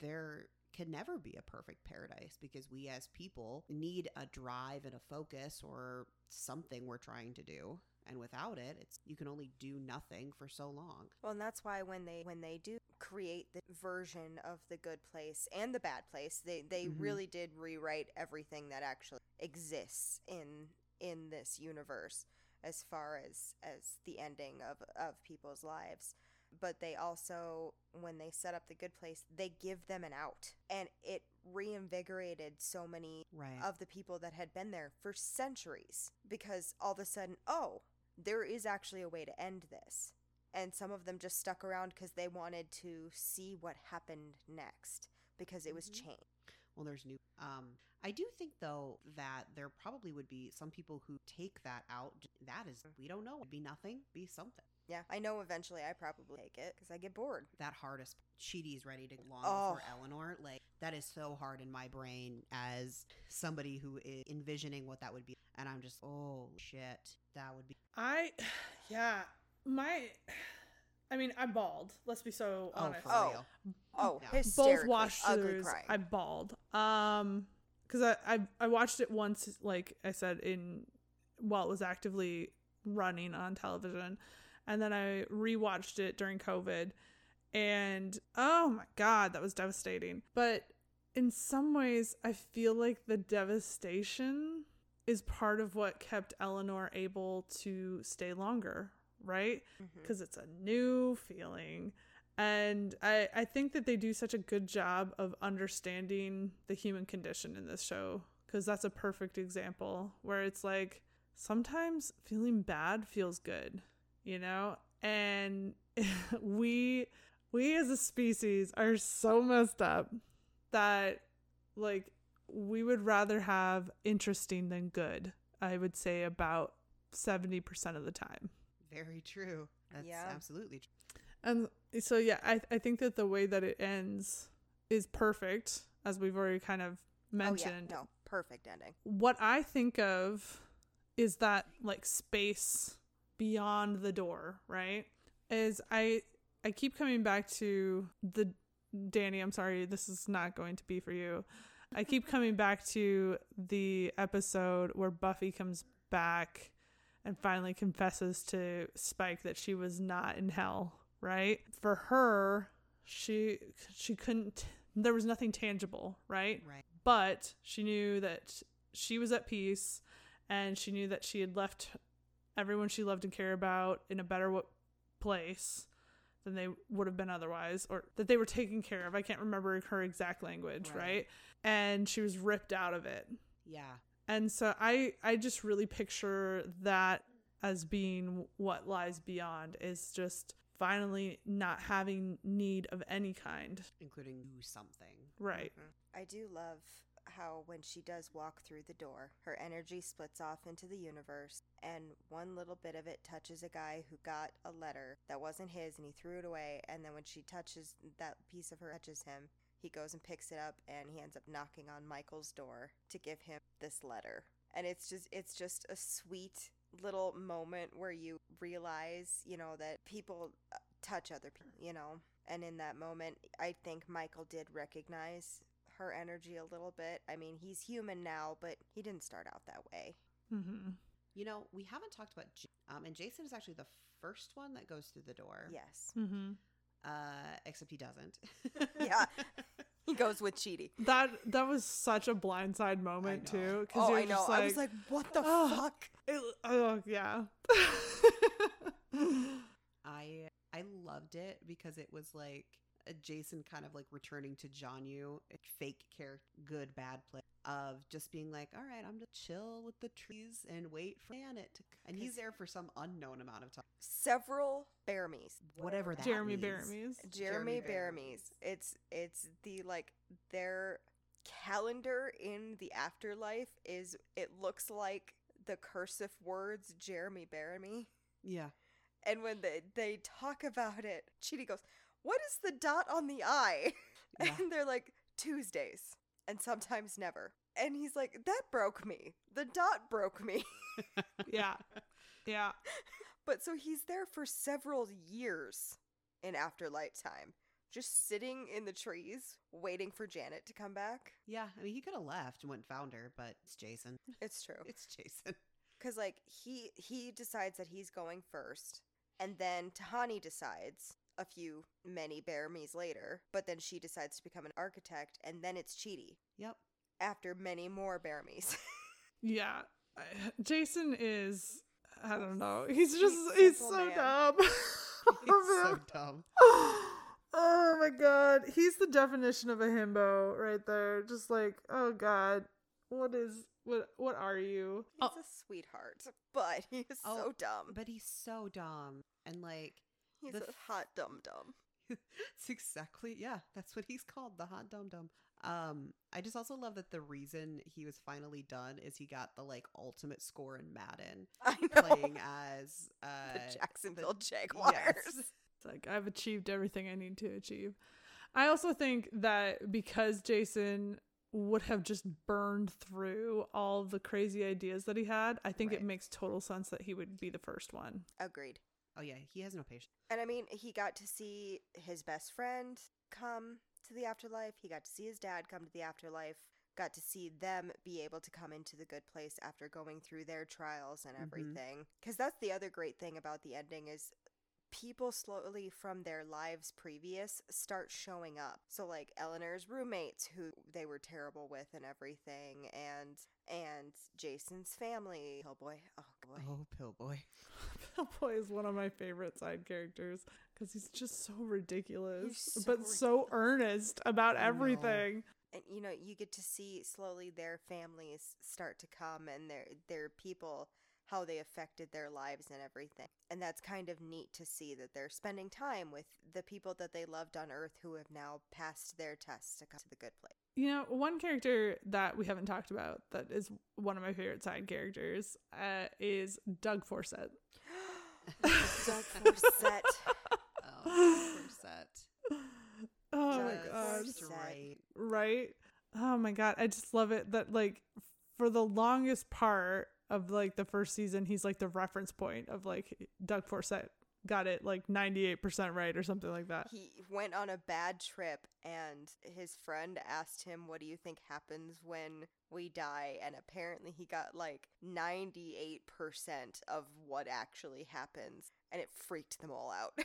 there can never be a perfect paradise because we as people need a drive and a focus or something we're trying to do and without it it's you can only do nothing for so long Well, and that's why when they when they do create the version of the good place and the bad place, they they Mhm. really did rewrite everything that actually exists in in this universe as far as as the ending of of people's lives. But they also when they set up the good place, they give them an out. And it reinvigorated so many right of the people that had been there for centuries because all of a sudden, oh, there is actually a way to end this. And some of them just stuck around because they wanted to see what happened next because it was Mhm. changed. well there's new um i do think though that there probably would be some people who take that out that is we don't know be nothing be something Yeah, I know eventually I probably take it because I get bored. that hardest Chidi's ready to long Oh. for Eleanor. Like that is so hard in my brain as somebody who is envisioning what that would be. And I'm just, oh shit, that would be I, yeah, my, I mean, I bawled. Let's be so oh honest. for Oh. real. Oh, Yeah. Both hysterically, watch ugly throughs. I bawled. Um, because I, I I watched it once, like I said, in while it was actively running on television, and then I rewatched it during COVID, and oh my god, that was devastating. But in some ways, I feel like the devastation is part of what kept Eleanor able to stay longer, right? Mm-hmm. Because it's a new feeling. And I, I think that they do such a good job of understanding the human condition in this show because that's a perfect example where it's like sometimes feeling bad feels good, you know? And we we as a species are so messed up that like we would rather have interesting than good. I would say about 70% of the time. Very true. That's Yeah. absolutely true. And so yeah, I I think that the way that it ends is perfect, as we've already kind of mentioned. Oh, yeah, no, perfect ending. What I think of is that like space beyond the door, right? Is I I keep coming back to the Danny, I'm sorry, this is not going to be for you. I keep coming back to the episode where Buffy comes back and finally confesses to Spike that she was not in hell, right? For her, she she couldn't there was nothing tangible, right? Right. But she knew that she was at peace and she knew that she had left everyone she loved and cared about in a better place than they would have been otherwise or that they were taken care of. I can't remember her exact language, Right. right? And she was ripped out of it Yeah. And so i i just really picture that as being what lies beyond is just finally not having need of any kind Including do something. right Mhm. I do love how when she does walk through the door, her energy splits off into the universe, and one little bit of it touches a guy who got a letter that wasn't his and he threw it away. And then when she touches that piece of her, touches him, he goes and picks it up and he ends up knocking on Michael's door to give him this letter. And it's just, it's just a sweet little moment where you realize, you know, that people uh, touch other people, you know. And in that moment, I think Michael did recognize her energy a little bit. I mean, he's human now, but he didn't start out that way. Mm-hmm. You know, we haven't talked about, um, and Jason is actually the first one that goes through the door. Yes. Mm-hmm. Uh, except he doesn't. Yeah. He goes with Chidi. That that was such a blindside moment too. Oh, you're I know. just I was like, what the "Oh." fuck? it, oh yeah. I I loved it because it was like a Jason kind of like returning to John a fake character, good bad play of just being like, all right, I'm just chill with the trees and wait for Janet, to, and he's there for some unknown amount of time, Several Bearimys. whatever that Jeremy means. Bearimys. Jeremy, Jeremy Bearimys. It's it's the like their calendar in the afterlife is it looks like the cursive words Jeremy Bearimy. Yeah, And when they they talk about it, Chidi goes, "What is the dot on the I?" Yeah. And they're like Tuesdays and sometimes never. And he's like, "That broke me. The dot broke me." yeah. Yeah. But so he's there for several years in Afterlight time, just sitting in the trees waiting for Janet to come back. yeah. I mean, he could have left and went and found her, but it's Jason. It's true. It's Jason. Cuz like he he decides that he's going first, and then Tahani decides a few many Bearimys later, but then she decides to become an architect and then it's Chidi Yep. after many more Bearimys. Yeah. Jason is I don't know. He's just Sweet, he's so man. dumb. It's so dumb. oh my god. He's the definition of a himbo right there. Just like, oh god. What is what what are you? he's a sweetheart, but he is Oh, so dumb. But he's so dumb, and like He's the a f- hot dum dum. it's exactly yeah that's what he's called the hot dum dum um i just also love that the reason he was finally done is he got the like ultimate score in madden I know. playing as uh the Jacksonville Jaguars. yes. It's like I've achieved everything I need to achieve. I also think that because Jason would have just burned through all the crazy ideas that he had, I think it makes total sense that he would be the first one. Agreed. Oh yeah he has no patience And I mean, he got to see his best friend come to the afterlife. He got to see his dad come to the afterlife. Got to see them be able to come into the good place after going through their trials and Mhm. everything. Because that's the other great thing about the ending is people slowly from their lives previous start showing up. So like Eleanor's roommates who they were terrible with and everything and and Jason's family. Oh boy. Oh boy. oh pill boy Boy is one of my favorite side characters because he's just so ridiculous, so but so earnest about everything. and you know you get to see slowly their families start to come and their their people how they affected their lives and everything and that's kind of neat to see that they're spending time with the people that they loved on earth who have now passed their tests to come to the good place You know, one character that we haven't talked about that is one of my favorite side characters uh, is Doug Forcett. Doug Forcett. oh set Oh my Doug god. Forcett. right Right? Oh my god. I just love it that like for the longest part of like the first season, he's like the reference point of like Doug Forcett got it like 98% right or something like that. he went on a bad trip and his friend asked him what do you think happens when we die and apparently he got like 98% of what actually happens and it freaked them all out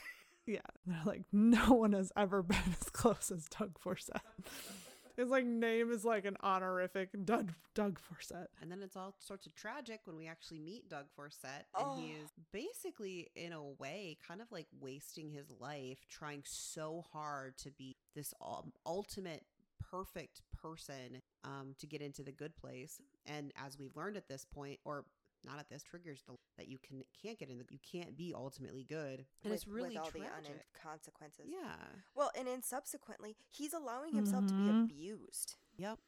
Yeah. They're like, no one has ever been as close as Doug Forcett. His like name is like an honorific Doug Doug Forcett. and then it's all sorts of tragic when we actually meet Doug Forcett, Oh. and he is basically, in a way, kind of like wasting his life trying so hard to be this um, ultimate perfect person um, to get into the good place. And as we've learned at this point, or not at this, triggers the that you can can't get in the you can't be ultimately good, and it's really with all tragic. the un- consequences yeah. well and then subsequently he's allowing himself to be Mhm. abused Yep.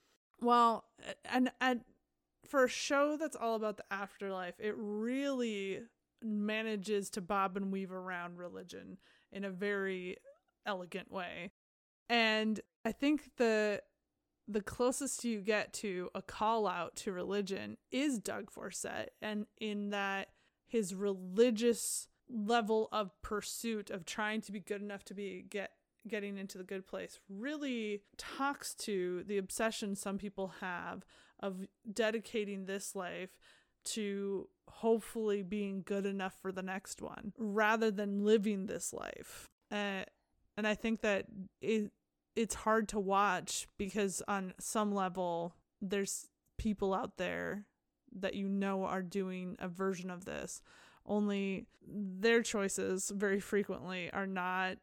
Well, and and for a show that's all about the afterlife, it really manages to bob and weave around religion in a very elegant way. And I think the the closest you get to a call out to religion is Doug Forcett and in that his religious level of pursuit of trying to be good enough to be get getting into the good place really talks to the obsession some people have of dedicating this life to hopefully being good enough for the next one rather than living this life. Uh, and I think that it it's hard to watch because on some level there's people out there that you know are doing a version of this only their choices very frequently are not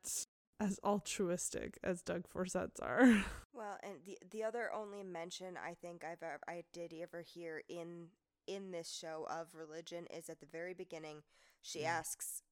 as altruistic as Doug Forcett's are. Well, and the the other only mention I think I've ever, I did ever hear in in this show of religion is at the very beginning. She Mm. asks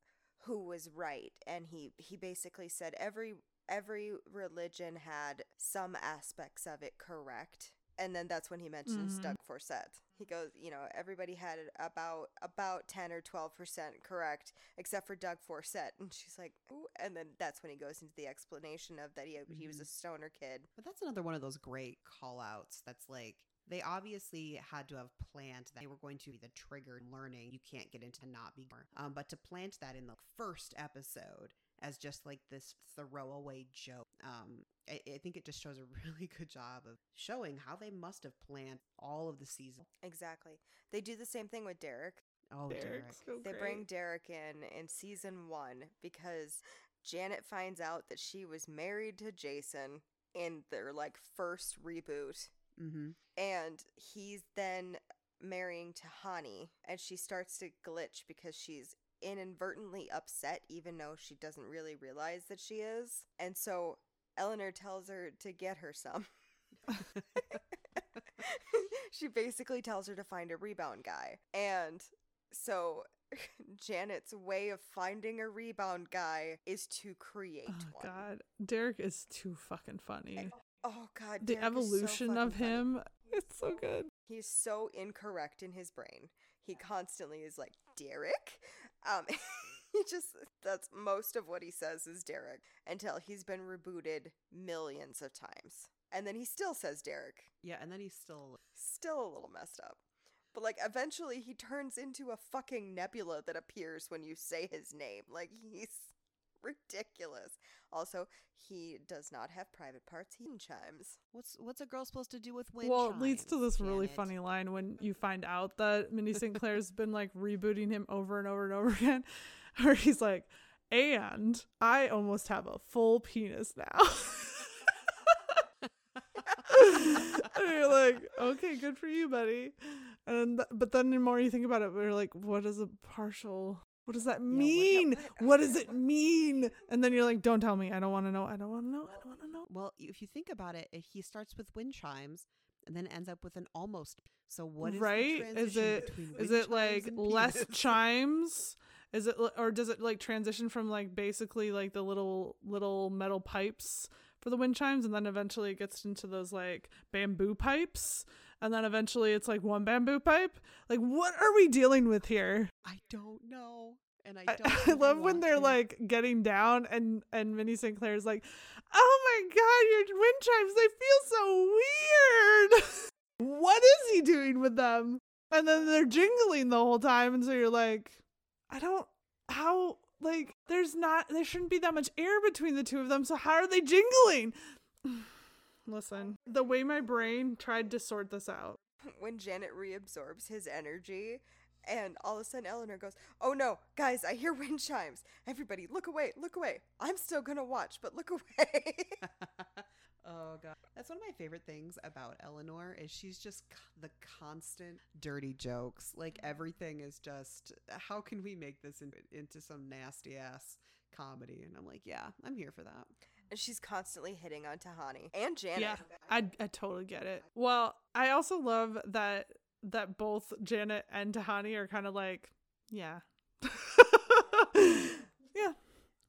who was right, and he he basically said every every religion had some aspects of it correct. And then that's when he mentions Mhm. Doug Forcett. He goes, you know, everybody had it about about ten or twelve percent correct, except for Doug Forcett. And she's like, Ooh. and then that's when he goes into the explanation of that he he was a stoner kid. But that's another one of those great call outs that's like they obviously had to have planned that they were going to be the trigger learning you can't get into not be um, but to plant that in the first episode as just like this throwaway joke um I, I think it just shows a really good job of showing how they must have planned all of the season Exactly. They do the same thing with Derek. oh Derek. So They great. bring Derek in in season one because Janet finds out that she was married to Jason in their like first reboot, mm-hmm. and he's then marrying Tahani, and she starts to glitch because she's inadvertently upset, even though she doesn't really realize that she is, and so Eleanor tells her to get her some. she basically tells her to find a rebound guy. And so Janet's way of finding a rebound guy is to create Oh one. god, Derek is too fucking funny. Oh god, The Derek is so evolution of fucking funny. him, it's so good. He's so incorrect in his brain. He constantly is like, Derek? Um he just that's most of what he says is Derek until he's been rebooted millions of times. And then he still says Derek. yeah and then he's still Still a little messed up. But like eventually he turns into a fucking nebula that appears when you say his name. Like he's ridiculous. Also, he does not have private parts. He chimes. what's what's a girl supposed to do with wind well, it leads to chimes, this really Janet? funny line when you find out that Mindy St. Claire's been like rebooting him over and over and over again, where he's like, and I almost have a full penis now. and you're like, okay, good for you, buddy. And th- but then the more you think about it, we're like, what is a partial? What does that mean? what- what does it mean? And then you're like, don't tell me. I don't want to know. I don't want to know. I don't want to know. Well, if you think about it, he starts with wind chimes and then ends up with an almost. So what is the right? Is it is it like less chimes? Is it or does it like transition from like basically like the little little metal pipes for the wind chimes, and then eventually it gets into those like bamboo pipes, and then eventually it's like one bamboo pipe? Like what are we dealing with here? I don't know, and I I, don't. I love when they're to. like getting down and and Mindy St. Claire's like, "Oh my god, your wind chimes, they feel so weird." what is he doing with them? And then they're jingling the whole time and so you're like, I don't how like there's not there shouldn't be that much air between the two of them, so how are they jingling? Listen, the way my brain tried to sort this out. when Janet reabsorbs his energy, and all of a sudden Eleanor goes, "Oh no, guys! I hear wind chimes. Everybody, look away! Look away! I'm still gonna watch, but look away." oh god, that's one of my favorite things about Eleanor is she's just c- the constant dirty jokes. Like mm-hmm. everything is just, how can we make this in- into some nasty ass comedy? And I'm like, yeah, I'm here for that. And she's constantly hitting on Tahani and Janet. Yeah, I I totally get it. Well, I also love that that both Janet and Tahani are kind of like, yeah, yeah,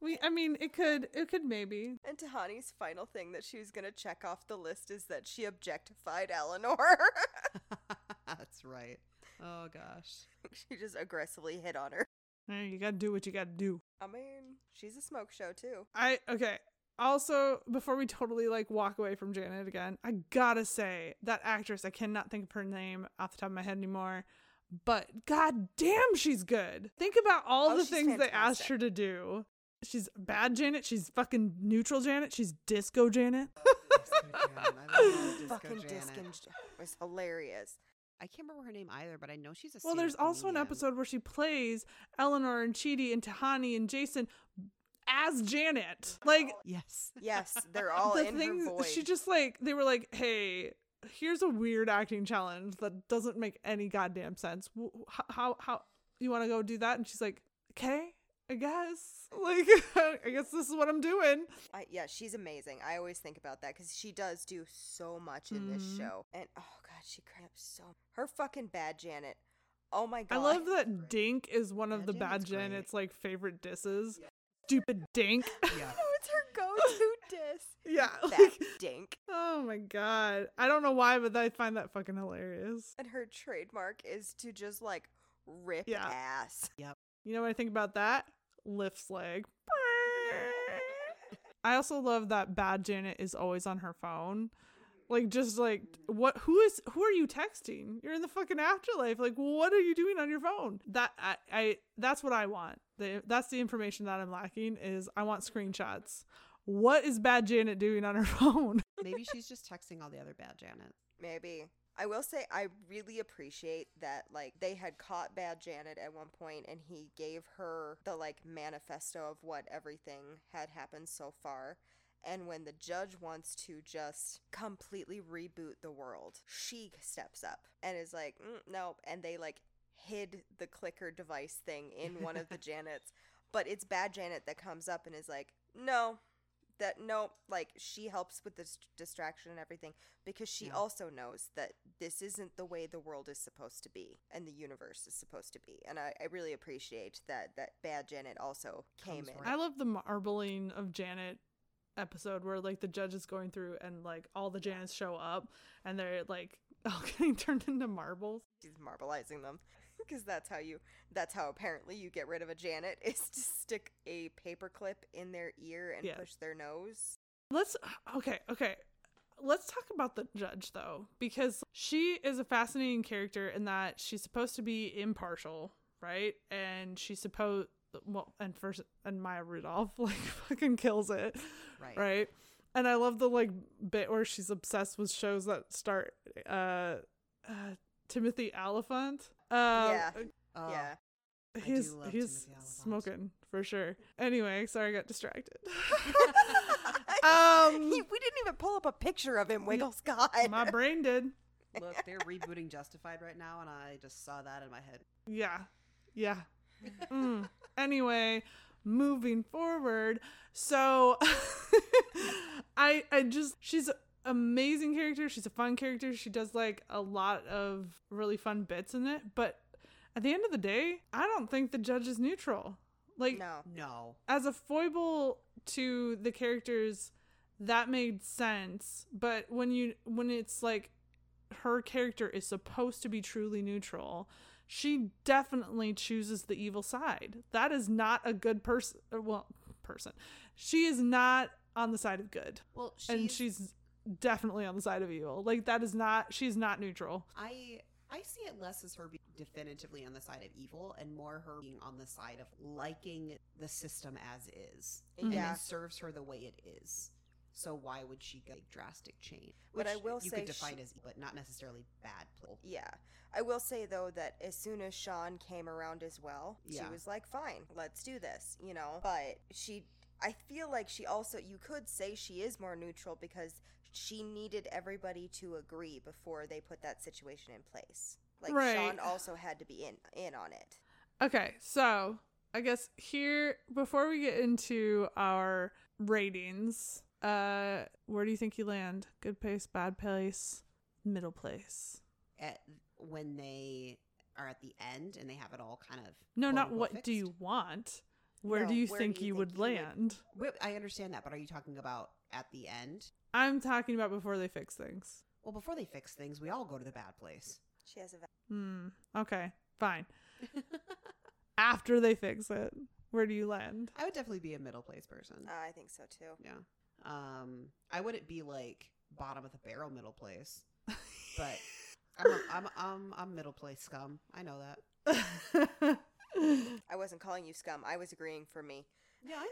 We, I mean, it could, it could maybe. And Tahani's final thing that she was gonna check off the list is that she objectified Eleanor. That's right. Oh gosh. she just aggressively hit on her. You gotta do what you gotta do. I mean, she's a smoke show too. I okay. Also, before we totally like walk away from Janet again, I gotta say that actress, I cannot think of her name off the top of my head anymore. But god damn, she's good. Think about all Oh, the she's things they asked her to do. She's bad Janet. She's fucking neutral Janet. She's disco Janet. Disco Janet. I Disco Janet. Disc was hilarious. I can't remember her name either, but I know she's a. Well, there's stand-up also an episode where she plays Eleanor and Chidi and Tahani and Jason as Janet. Like Yes. Yes, they're all the in things her voice. she just like they were like, "Hey, here's a weird acting challenge that doesn't make any goddamn sense. How how, how you want to go do that?" And she's like, "Okay, I guess. Like, I guess this is what I'm doing." I, yeah, she's amazing. I always think about that because she does do so much in this Mhm. show. And oh god, she craps so. Her fucking bad Janet. Oh my god. I love that Dink is one of Bad the Janet's bad great. Janet's like favorite disses. Stupid Dink. Yeah. it's her go-to diss. yeah. That like- dink. oh my god. I don't know why, but I find that fucking hilarious. And her trademark is to just like rip Yeah. ass. Yep. You know what I think about that? Lifts leg. I also love that bad Janet is always on her phone. Like just like what who is who are you texting? You're in the fucking afterlife. Like what are you doing on your phone? That I, I that's what I want. The, that's the information that I'm lacking is I want screenshots. What is bad Janet doing on her phone? Maybe she's just texting all the other bad Janet. Maybe. I will say I really appreciate that like they had caught Bad Janet at one point and he gave her the like manifesto of what everything had happened so far. And when the judge wants to just completely reboot the world, she steps up and is like, mm, nope. And they like hid the clicker device thing in one of the Janets. But it's Bad Janet that comes up and is like, no, that no, like she helps with this distraction and everything because she Yeah. also knows that this isn't the way the world is supposed to be and the universe is supposed to be. And I, I really appreciate that that Bad Janet also came Comes in. right- I love the marbling of Janet episode where like the judge is going through and like all the Janets show up and they're like all getting turned into marbles. She's marbleizing them because that's how you that's how apparently you get rid of a Janet is to stick a paperclip in their ear and Yeah. push their nose. Let's okay, okay. Let's talk about the judge though, because she is a fascinating character in that she's supposed to be impartial, right? And she's supposed well, and first and Maya Rudolph like fucking kills it, Right. right? And I love the like bit where she's obsessed with shows that start uh, uh Timothy Olyphant. Um, Yeah. Oh, yeah. he's he's smoking for sure. Anyway, sorry I got distracted. um He, we didn't even pull up a picture of him, Wiggle Scott. my brain did. Look, they're rebooting Justified right now, and I just saw that in my head. Yeah. Yeah. Mm. Anyway, moving forward. So I I just she's an amazing character. She's a fun character. She does like a lot of really fun bits in it, but at the end of the day, I don't think the judge is neutral. Like no. No. as a foible to the characters that made sense but when you when it's like her character is supposed to be truly neutral she definitely chooses the evil side that is not a good person uh, well person she is not on the side of good Well, she's, and she's definitely on the side of evil like that is not she's not neutral I I see it less as her being definitively on the side of evil and more her being on the side of liking the system as is. And Yeah. it serves her the way it is. So why would she go make drastic change? But I Which will you say could define she- as but not necessarily bad. pull. Yeah. I will say though that as soon as Shawn came around as well, Yeah. she was like, "Fine, let's do this," you know. But she I feel like she also you could say she is more neutral because she needed everybody to agree before they put that situation in place. Like Right. Shawn also had to be in in on it. Okay, so I guess here before we get into our ratings, uh where do you think you land? Good place, bad place, middle place? At when they are at the end and they have it all kind of No, not quote-unquote what do you want? Where No, do you where think do you you think would you would- land? Wait, I understand that, but are you talking about at the end? I'm talking about before they fix things. Well, before they fix things, we all go to the bad place. She has a. Hmm. Okay. Fine. After they fix it, where do you land? I would definitely be a middle place person. I think so too. yeah. Um, I wouldn't be like bottom of the barrel middle place, but I'm a, I'm I'm I'm middle place scum. I know that. I wasn't calling you scum. I was agreeing for me. Yeah, I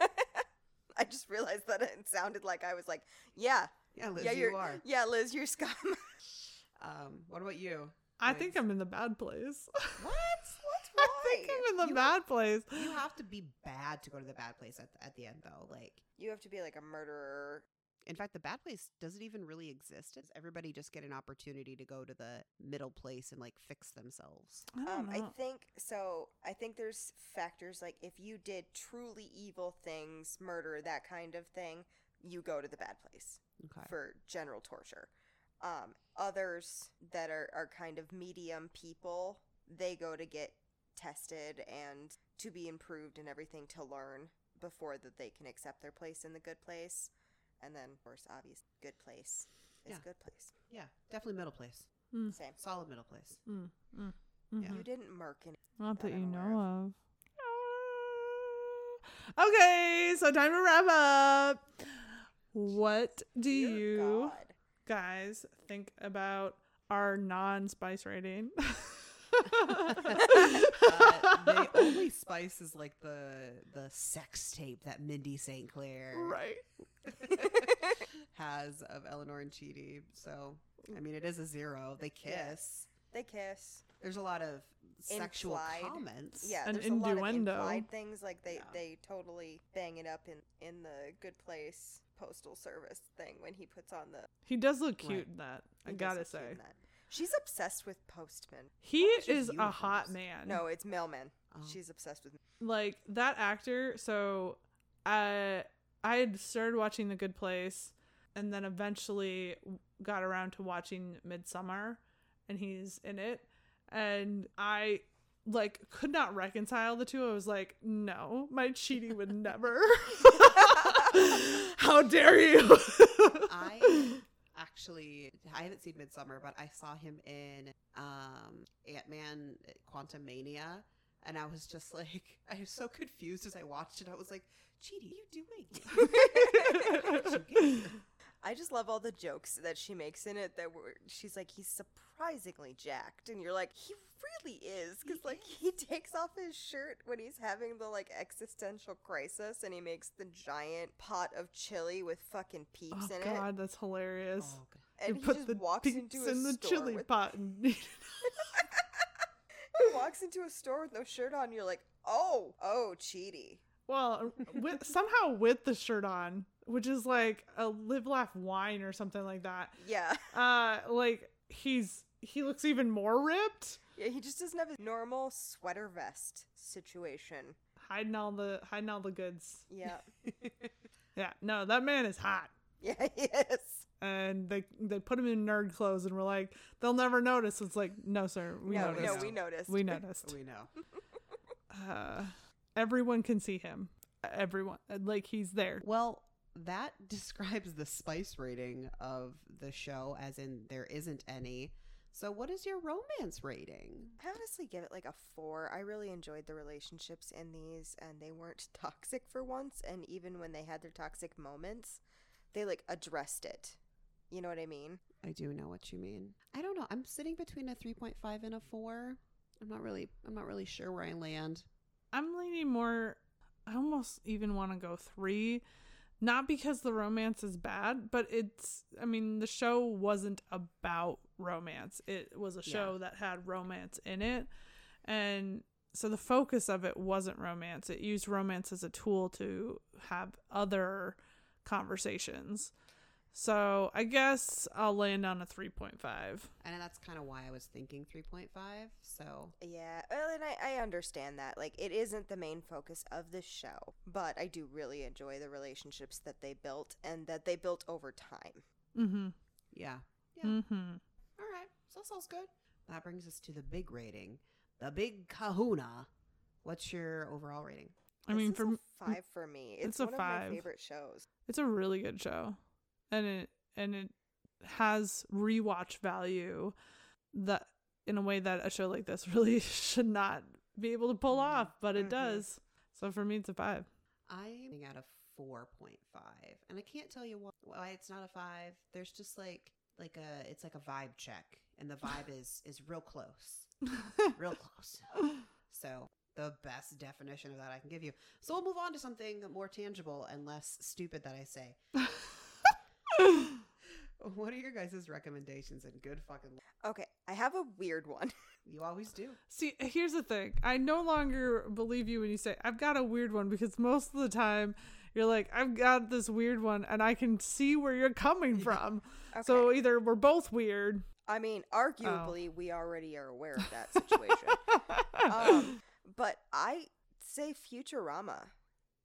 know. I just realized that it sounded like I was like, yeah, Yeah, Liz, yeah, you you're, yeah, Liz, you're scum. Um, what about you? I think I'm in the bad place. what? What's I think? I'm in the You- bad place. You have to be bad to go to the bad place at at the end, though. Like, You have to be like a murderer. In fact, the bad place doesn't even really exist? Does everybody just get an opportunity to go to the middle place and like fix themselves? I Um, I think so. I think there's factors like if you did truly evil things, murder, that kind of thing, you go to the bad place Okay. for general torture. Um, others that are, are kind of medium people, they go to get tested and to be improved and everything to learn before that they can accept their place in the good place. And then, of course, obvious good place is Yeah. good place. Yeah, definitely middle place. Mm, Same. Solid middle place. mm, mm, Yeah. mhm. You didn't murk any. Not that that you know of. Ah. Okay, so time to wrap up. What do Dear you God. guys think about our non-spice rating? uh, the only spice is like the the sex tape that Mindy St. Claire right. has of Eleanor and Chidi. So I mean, it is a zero. They kiss. Yes. They kiss. There's a lot of sexual Implied. comments. Yeah, An there's a lot of innuendo. implied things like they Yeah. they totally bang it up in in the Good Place postal service thing when he puts on the. He does look cute Right. in that. I he gotta say. that. She's obsessed with postmen. He is a hot man. No, it's mailman. Oh. She's obsessed with. like that actor so i i had started watching the good place and then eventually got around to watching Midsommar and he's in it and i like could not reconcile the two i was like no my cheating would never how dare you I actually I haven't seen Midsommar, but I saw him in um Ant Man Quantumania, and I was just like I was so confused as I watched it. I was like, Chidi, what are you doing? I just love all the jokes that she makes in it. That were, she's like, he's surprisingly jacked, and you're like, he really is, because He like he takes off his shirt when he's having the like existential crisis, and he makes the giant pot of chili with fucking peeps oh, in it. oh in god that's hilarious Oh, God. and You he put just the walks peeps into a in the store chili with, pot and he walks into a store with no shirt on. You're like, oh, oh, Chidi. Well, uh, with, somehow with the shirt on, which is like a live laugh wine or something like that. Yeah, Uh, like he's he looks even more ripped, yeah. He just doesn't have a normal sweater vest situation. hiding all the hiding all the goods. Yeah, Yeah, no, that man is hot, yeah, he is. and they they put him in nerd clothes, and we're like, they'll never notice. It's like, no, sir, we no, noticed. no, we noticed. we noticed. we know. Uh, everyone can see him. Everyone, like he's there. Well, that describes the spice rating of the show, as in there isn't any. So, what is your romance rating? I honestly give it like a four. I really enjoyed the relationships in these, and they weren't toxic for once. And even when they had their toxic moments, they like addressed it. You know what I mean? I do know what you mean. I don't know. I'm sitting between a 3.5 and a 4. I'm not really I'm not really sure where I land. I'm leaning more. I almost even want to go three, not because the romance is bad, but it's. I mean, the show wasn't about romance. It was a Yeah. show that had romance in it, and so the focus of it wasn't romance. It used romance as a tool to have other conversations. So I guess I'll land on a three point five. And that's kind of why I was thinking 3.5. So, Yeah, well, and I, I understand that. Like, it isn't the main focus of the show, but I do really enjoy the relationships that they built and that they built over time. Mm-hmm. yeah. Yeah. Mm-hmm. All right. So, that sounds good. That brings us to the big rating. The big kahuna. What's your overall rating? I mean, This for is five for me. It's, it's a one five. of my favorite shows. it's a really good show, and it and it has rewatch value that in a way that a show like this really should not be able to pull Mhm. off, but it Mhm. does. So for me, it's a five. I'm at a 4.5 and I can't tell you why, why it's not a 5. There's just like like a it's like a vibe check and the vibe is is real close. Real close. So the best definition of that I can give you. So we'll move on to something more tangible and less stupid that I say. What are your guys' recommendations and good fucking Okay, I have a weird one. you always do. See, here's the thing. I no longer believe you when you say I've got a weird one because most of the time you're like I've got this weird one and I can see where you're coming from. Okay. So either we're both weird. I mean, Oh. arguably, we already are aware of that situation. um, but I say Futurama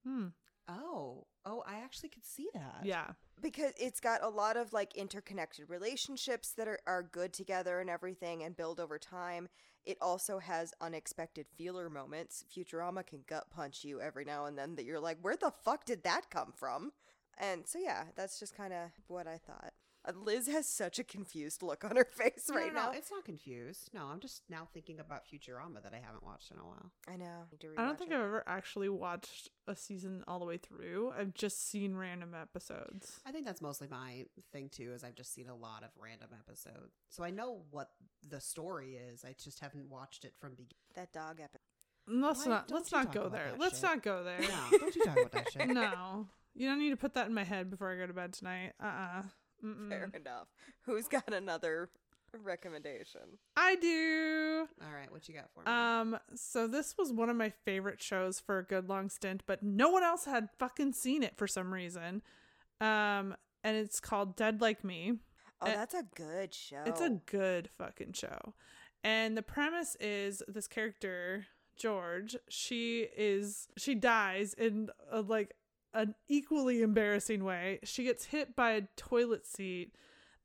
Hmm. Oh. Oh, I actually could see that. Yeah. because it's got a lot of like interconnected relationships that are, are good together and everything and build over time. It also has unexpected feeler moments. Futurama can gut punch you every now and then that you're like, where the fuck did that come from? And so, yeah, that's just kind of what I thought. Uh, Liz has such a confused look on her face No, right no, no, now. it's not confused. No, I'm just now thinking about Futurama that I haven't watched in a while. I know. Need to I don't think it. I've ever actually watched a season all the way through. I've just seen random episodes. I think that's mostly my thing too. Is I've just seen a lot of random episodes, so I know what the story is. I just haven't watched it from beginning. that dog episode. Let's Why not don't let's not go there. Let's shit? not go there. No, don't you talk about that shit. no. You don't need to put that in my head before I go to bed tonight. Uh-uh. Mm-mm. Fair enough. Who's got another recommendation? I do. All right, what you got for me? Um, so this was one of my favorite shows for a good long stint, but no one else had fucking seen it for some reason. Um, and it's called Dead Like Me. Oh, Uh, that's a good show. It's a good fucking show. And the premise is this character, George, she is she dies in a, like an equally embarrassing way. She gets hit by a toilet seat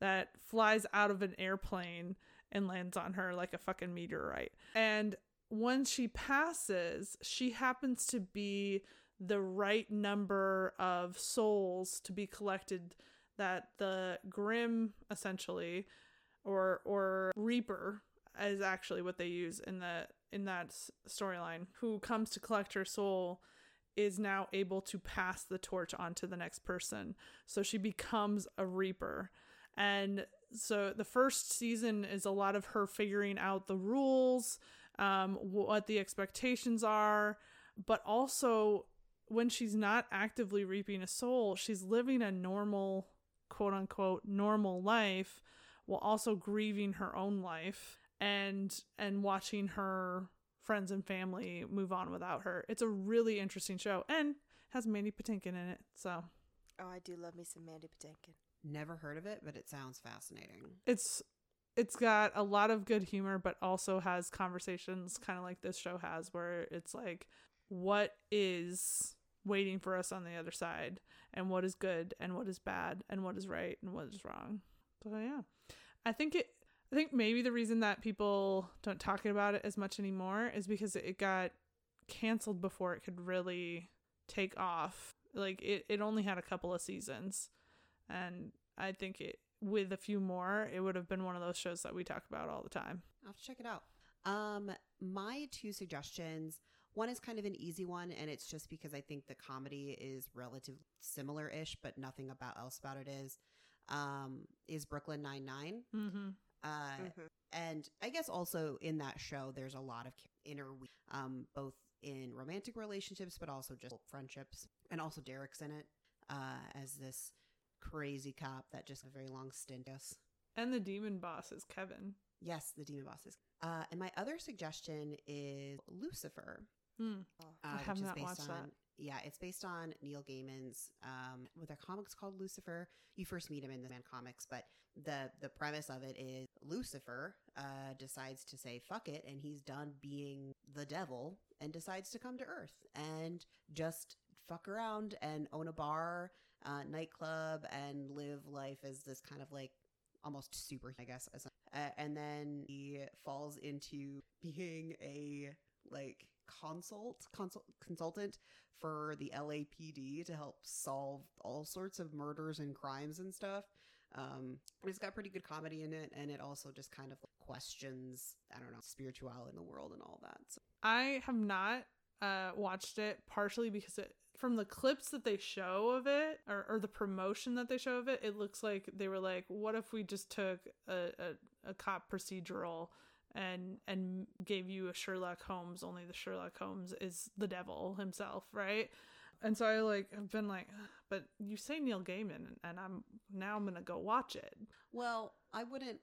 that flies out of an airplane and lands on her like a fucking meteorite. And when she passes, she happens to be the right number of souls to be collected that the Grim essentially or or Reaper is actually what they use in the in that storyline who comes to collect her soul is now able to pass the torch on to the next person. So she becomes a reaper. And so the first season is a lot of her figuring out the rules um what the expectations are. But also when she's not actively reaping a soul she's living a normal quote unquote normal life while also grieving her own life and and watching her friends and family move on without her. It's a really interesting show and has Mandy Patinkin in it. So Oh, I do love me some Mandy Patinkin. Never heard of it, but it sounds fascinating. it's it's got a lot of good humor but also has conversations kind of like this show has where it's like what is waiting for us on the other side and what is good and what is bad and what is right and what is wrong. So yeah. I think it I think maybe the reason that people don't talk about it as much anymore is because it got canceled before it could really take off. Like it, it only had a couple of seasons. And I think it with a few more, it would have been one of those shows that we talk about all the time. I'll have to check it out. Um, my two suggestions. One is kind of an easy one, and it's just because I think the comedy is relatively similar-ish, but nothing about else about it is. Um, is Brooklyn Nine Nine? Mm-hmm. Uh, Mhm. and I guess also in that show, there's a lot of inner, um, both in romantic relationships, but also just friendships, and also Derek's in it uh, as this crazy cop that just a very long stint. Yes, And the demon boss is Kevin. yes, the demon bosses. Uh, and my other suggestion is Lucifer. Oh, Uh, I have not based watched that. Yeah, it's based on Neil Gaiman's um with a comics called Lucifer. You first meet him in the Man comics, but the the premise of it is Lucifer uh decides to say fuck it and he's done being the devil and decides to come to earth and just fuck around and own a bar, uh nightclub and live life as this kind of like almost super I guess uh, and then he falls into being a like consult, consult consultant for the LAPD to help solve all sorts of murders and crimes and stuff. Um, it's got pretty good comedy in it, and it also just kind of questions, I don't know, spirituality in the world and all that. So, I have not uh, watched it partially because it from the clips that they show of it or, or the promotion that they show of it, it looks like they were like, what if we just took a, a, a cop procedural and and gave you a Sherlock Holmes, only the Sherlock Holmes is the devil himself, right? And so I like have been like, "Ugh, but you say Neil Gaiman, and I'm now I'm gonna go watch it. well, I wouldn't.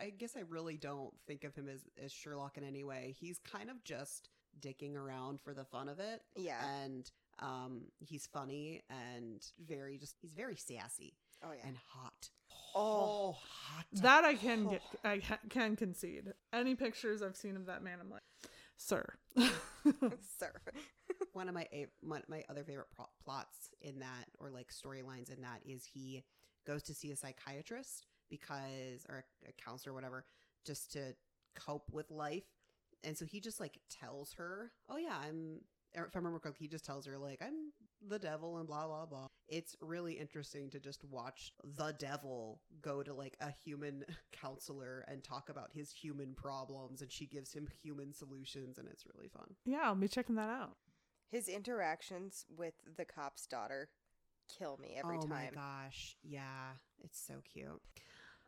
I guess I really don't think of him as, as Sherlock in any way. He's kind of just dicking around for the fun of it. Yeah. And um, he's funny and very just, he's very sassy Oh yeah. and hot. Oh. hot. That I can get, I can concede. Any pictures I've seen of that man, I'm like, sir. Sir. one of my my other favorite plots in that or like storylines in that is he goes to see a psychiatrist because or a, a counselor or whatever just to cope with life. And so he just like tells her oh yeah i'm if i remember correctly he just tells her like i'm the devil and blah blah blah. It's really interesting to just watch the devil go to like a human counselor and talk about his human problems and she gives him human solutions and it's really fun. Yeah, I'll be checking that out. His interactions with the cop's daughter kill me every time. oh my gosh. Yeah, it's so cute.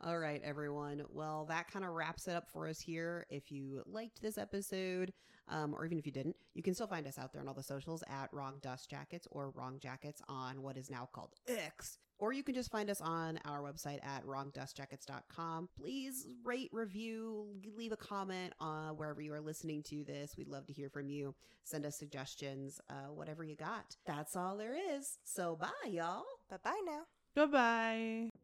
All right, everyone. Well, that kind of wraps it up for us here. If you liked this episode, um, or even if you didn't, you can still find us out there on all the socials at Wrong Dust Jackets or Wrong Jackets on what is now called X. Or you can just find us on our website at wrongdustjackets.com. Please rate, review, leave a comment uh, wherever you are listening to this. We'd love to hear from you. Send us suggestions, uh, whatever you got. That's all there is. So bye, y'all. Bye bye now. Bye bye.